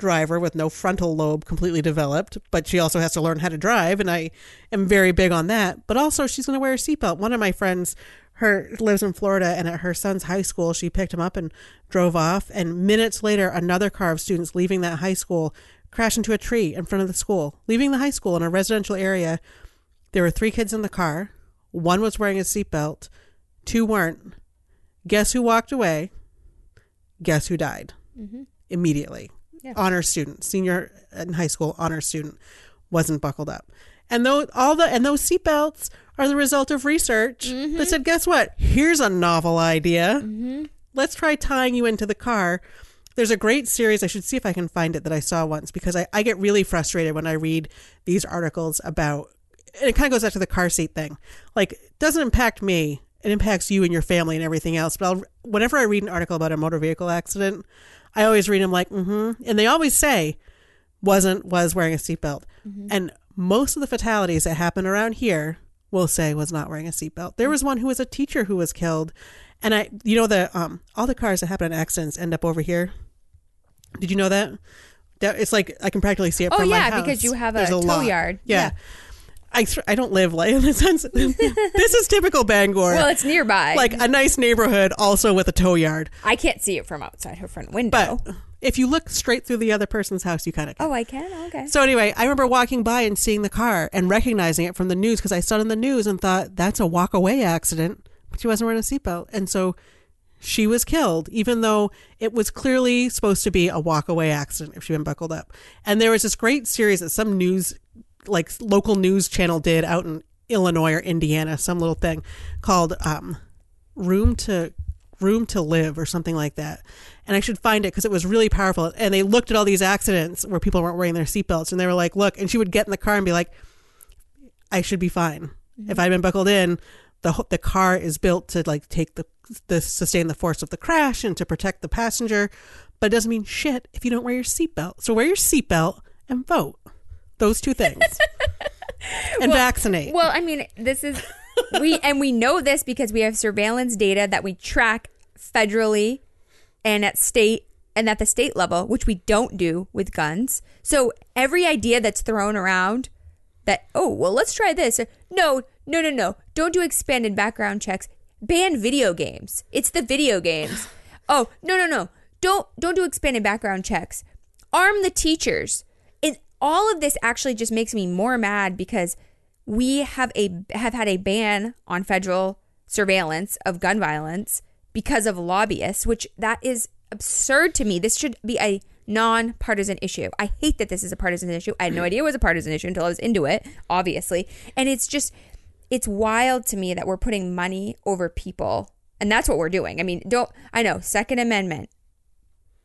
driver with no frontal lobe completely developed, but she also has to learn how to drive, and I am very big on that. But also, she's going to wear a seatbelt. One of my friends, her lives in Florida, and at her son's high school, she picked him up and drove off. And minutes later, another car of students leaving that high school crashed into a tree in front of the school. Leaving the high school in a residential area, there were three kids in the car. One was wearing a seatbelt, two weren't. Guess who walked away? Guess who died? Mm-hmm. Immediately. Yeah. Honor student, senior in high school, honor student. wasn't buckled up. And those all the and those seatbelts are the result of research that mm-hmm. said, guess what? Here's a novel idea. Mm-hmm. Let's try tying you into the car. There's a great series. I should see if I can find it that I saw once because I, I get really frustrated when I read these articles about, and it kind of goes back to the car seat thing. Like, it doesn't impact me. It impacts you and your family and everything else. But I'll, whenever I read an article about a motor vehicle accident, I always read them like, mm-hmm. And they always say, wasn't, was wearing a seatbelt. And most of the fatalities that happen around here will say was not wearing a seatbelt. There was one who was a teacher who was killed. And I, you know, the, um, all the cars that happen in accidents end up over here. Did you know that? That it's like I can practically see it Oh from my yeah, house. because you have a, There's tow lot. yard. Yeah. I, th- I don't live like in the sense this is typical Bangor. Well, it's nearby. like a nice neighborhood also with a tow yard. I can't see it from outside her front window. But if you look straight through the other person's house, you kind of oh, I can. Okay. So anyway, I remember walking by and seeing the car and recognizing it from the news because I saw it in the news and thought that's a walk away accident, but she wasn't wearing a seatbelt, and so she was killed, even though it was clearly supposed to be a walk away accident if she'd been buckled up. And there was this great series that some news, like local news channel, did out in Illinois or Indiana, some little thing called um, "Room to." Room to Live or something like that. And I should find it because it was really powerful. And they looked at all these accidents where people weren't wearing their seatbelts and they were like, look, and she would get in the car and be like, I should be fine. If I'd been buckled in, the the car is built to like take the the sustain the force of the crash and to protect the passenger, but it doesn't mean shit if you don't wear your seatbelt. So wear your seatbelt and vote. Those two things. and vaccinate. Well, I mean, this is we and we know this because we have surveillance data that we track federally and at state and at the state level, which we don't do with guns. So every idea that's thrown around that oh well let's try this. No no no no. Don't do expanded background checks. Ban video games. It's the video games. Oh no no no. Don't don't do expanded background checks. Arm the teachers all of this actually just makes me more mad because we have a have had a ban on federal surveillance of gun violence because of lobbyists which that is absurd to me. This should be a non-partisan issue. I hate that this is a partisan issue. I had no mm. idea it was a partisan issue until i was into it obviously. And it's just it's wild to me that we're putting money over people and that's what we're doing. I mean don't i know second amendment.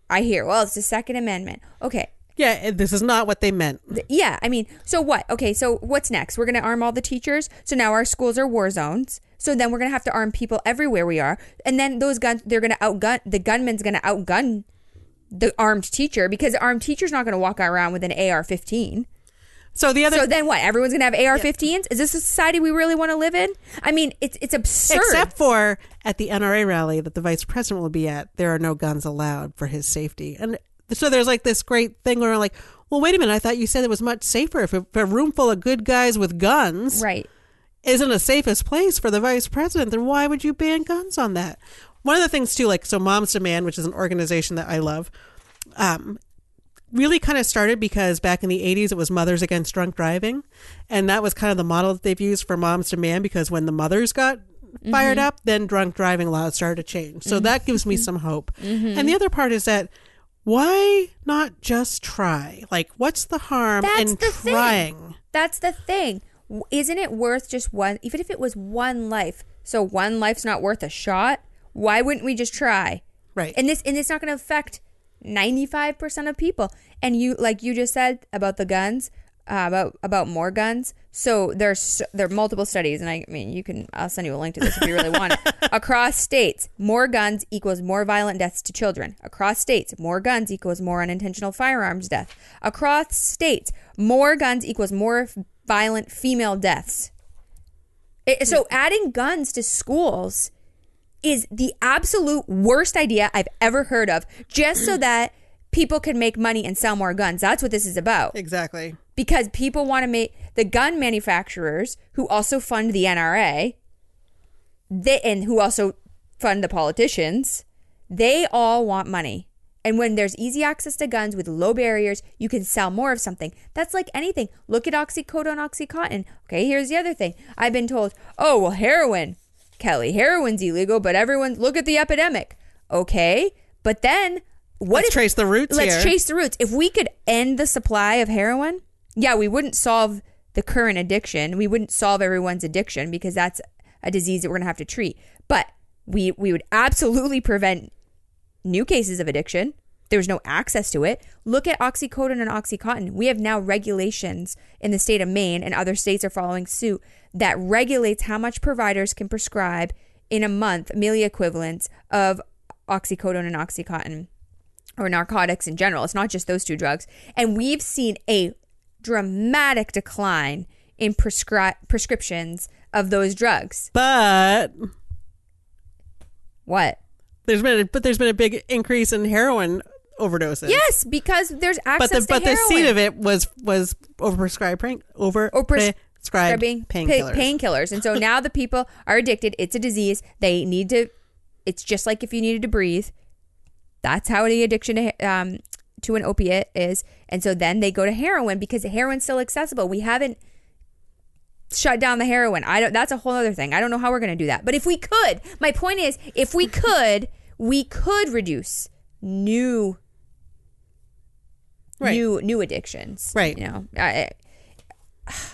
I hear well it's the second amendment. Okay yeah, eh, this is not what they meant. Yeah, I mean, so what? Okay, so what's next? We're going to arm all the teachers. So now our schools are war zones. So then we're going to have to arm people everywhere we are. And then those guns, they're going to outgun, the gunman's going to outgun the armed teacher because the armed teacher's not going to walk around with an AR 15. So the other So then what? Everyone's going to have AR 15s? Is this a society we really want to live in? I mean, it's, it's absurd. Except for at the NRA rally that the vice president will be at, there are no guns allowed for his safety. And so there's like this great thing where I'm like, well, wait a minute. I thought you said it was much safer if a, if a room full of good guys with guns right. isn't the safest place for the vice president, then why would you ban guns on that? One of the things too, like so, Moms Demand, which is an organization that I love, um, really kind of started because back in the 80s it was mothers against drunk driving and that was kind of the model that they've used for moms demand because when the mothers got fired mm-hmm. up then drunk driving laws started to change so mm-hmm. that gives me some hope mm-hmm. and the other part is that why not just try like what's the harm That's in the thing. trying That's the thing. Isn't it worth just one, even if it was one life? So one life's not worth a shot. Why wouldn't we just try? right And this, and it's not going to affect ninety five percent of people. And you, like you just said about the guns, uh, about about more guns. So there's there are multiple studies, and I mean you can I'll send you a link to this if you really want. Across states, more guns equals more violent deaths to children. Across states, more guns equals more unintentional firearms death. Across states, more guns equals more f- violent female deaths. It- so adding guns to schools is the absolute worst idea I've ever heard of, just so that people can make money and sell more guns. That's what this is about. Exactly. Because people want to make the gun manufacturers who also fund the NRA they and who also fund the politicians they all want money. And when there's easy access to guns with low barriers you can sell more of something. That's like anything. Look at oxycodone oxycontin. Okay here's the other thing. I've been told oh well heroin. Kelly heroin's illegal but everyone look at the epidemic. Okay but then what let's if trace the roots let's here trace the roots. If we could end the supply of heroin, yeah, we wouldn't solve the current addiction. We wouldn't solve everyone's addiction because that's a disease that we're going to have to treat. But we we would absolutely prevent new cases of addiction. There's no access to it. Look at oxycodone and oxycontin. We have now regulations in the state of Maine and other states are following suit that regulates how much providers can prescribe in a month, milli equivalents of oxycodone and oxycontin or narcotics in general. It's not just those two drugs. And we've seen a dramatic decline in prescri- prescriptions of those drugs. But What? there's been a, but there's been a big increase in heroin overdoses. Yes, because there's but access the but to the seed of it was was overprescribed prank over Or pres- prescribing painkillers. pa- painkillers. And so now the people are addicted. It's a disease. They need to. It's just like if you needed to breathe. That's how the addiction to um, to an opiate is. And so then they go to heroin because heroin's still accessible. We haven't shut down the heroin. I don't. That's a whole other thing. I don't know how we're going to do that. But if we could, my point is, if we could, we could reduce new Right. new new addictions. Right. You know. I,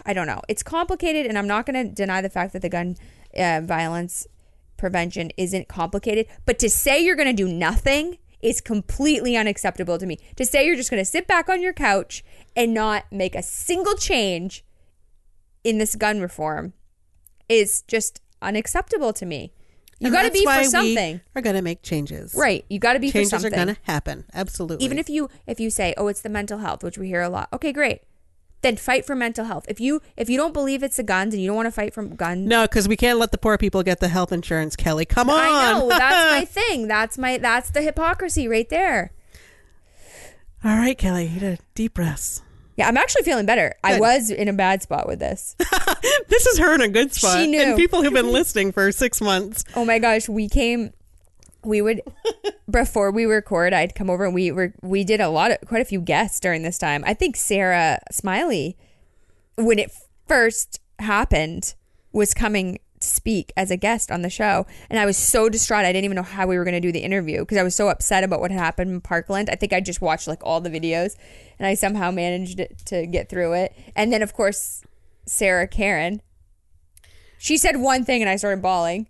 I don't know. It's complicated, and I'm not going to deny the fact that the gun uh, violence prevention isn't complicated. But to say you're going to do nothing is completely unacceptable to me. To say you're just going to sit back on your couch and not make a single change in this gun reform is just unacceptable to me. You got to be for we something, are going to make changes. right? You got to be Changes for something. are going to happen. Absolutely. Even if you if you say, "Oh, it's the mental health," which we hear a lot. Okay, great. Then fight for mental health. If you if you don't believe it's the guns and you don't want to fight for guns, no, because we can't let the poor people get the health insurance. Kelly, come on. I know that's my thing. That's my that's the hypocrisy right there. All right, Kelly, you did deep breaths. Yeah, I'm actually feeling better. I was in a bad spot with this. This is her in a good spot. She knew. And people have been listening for six months. Oh my gosh, we came. We would before we record. I'd come over and we were we did a lot of quite a few guests during this time. I think Sarah Smiley, when it first happened, was coming to speak as a guest on the show, and I was so distraught. I didn't even know how we were going to do the interview because I was so upset about what had happened in Parkland. I think I just watched like all the videos, and I somehow managed to get through it. And then of course, Sarah Karen. She said one thing and I started bawling.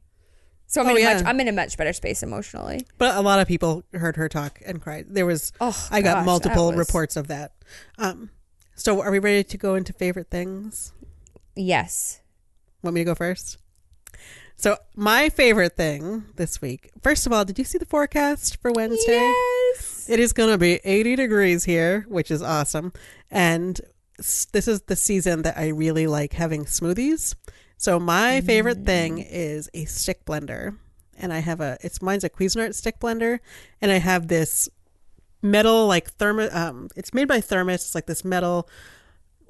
So I'm, Oh, in, a yeah. much, I'm in a much better space emotionally. But a lot of people heard her talk and cried. There was, Oh, I got gosh, multiple was- reports of that. Um, so are we ready to go into favorite things? Yes. Want me to go first? So my favorite thing this week. First of all, did you see the forecast for Wednesday? Yes. It is going to be 80 degrees here, which is awesome. And this is the season that I really like having smoothies. So my favorite thing is a stick blender. And I have a it's mine's a Cuisinart stick blender. And I have this metal like thermos um it's made by Thermos, it's like this metal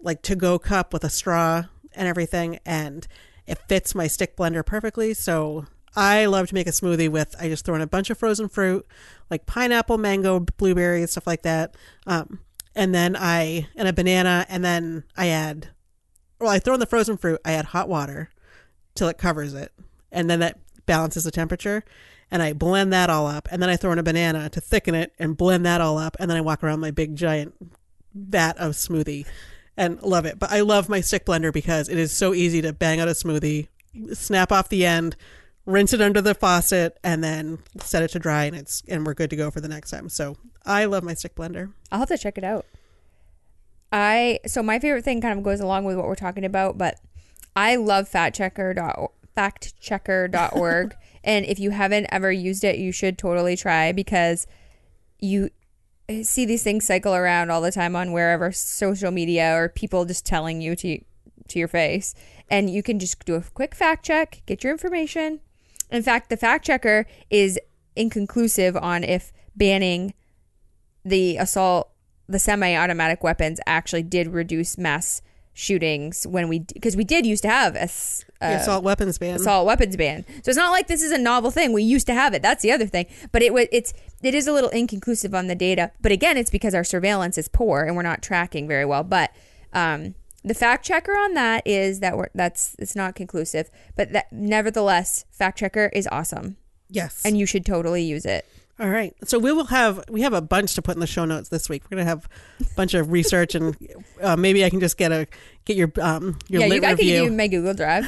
like to go cup with a straw and everything. And it fits my stick blender perfectly. So i love to make a smoothie with i just throw in a bunch of frozen fruit like pineapple mango blueberries stuff like that. Um, and then i and a banana. And then i add well i throw in the frozen fruit i add hot water till it covers it and then that balances the temperature and i blend that all up and then i throw in a banana to thicken it and blend that all up and then i walk around my big giant vat of smoothie and love it. But I love my stick blender because it is so easy to bang out a smoothie, snap off the end, rinse it under the faucet, and then set it to dry, and it's and we're good to go for the next time. So I love my stick blender. I'll have to check it out. I so my favorite thing kind of goes along with what we're talking about, but I love factchecker factchecker.org and if you haven't ever used it, you should totally try because you see these things cycle around all the time on wherever social media or people just telling you to to your face and you can just do a quick fact check, get your information. In fact, the fact checker is inconclusive on if banning the assault the semi-automatic weapons actually did reduce mass shootings when we because we did used to have a, uh, assault weapons ban. assault weapons ban. So it's not like this is a novel thing. We used to have it. That's the other thing. But it was it's it is a little inconclusive on the data. But again, it's because our surveillance is poor and we're not tracking very well. But um, the fact checker on that is that we're that's it's not conclusive. But that nevertheless, fact checker is awesome yes, and you should totally use it. All right. So we will have we have a bunch to put in the show notes this week. We're gonna have a bunch of research and uh, maybe I can just get a get your um your yeah, lit you, I can review give you my Google Drive.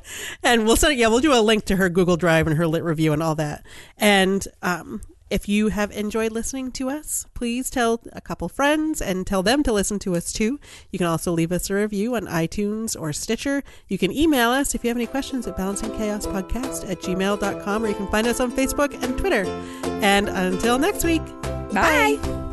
and we'll send it. Yeah, we'll do a link to her Google Drive and her lit review and all that. And um, if you have enjoyed listening to us, please tell a couple friends and tell them to listen to us too. You can also leave us a review on iTunes or Stitcher. You can email us if you have any questions at balancingchaospodcast at gmail.com or you can find us on Facebook and Twitter. And until next week, Bye.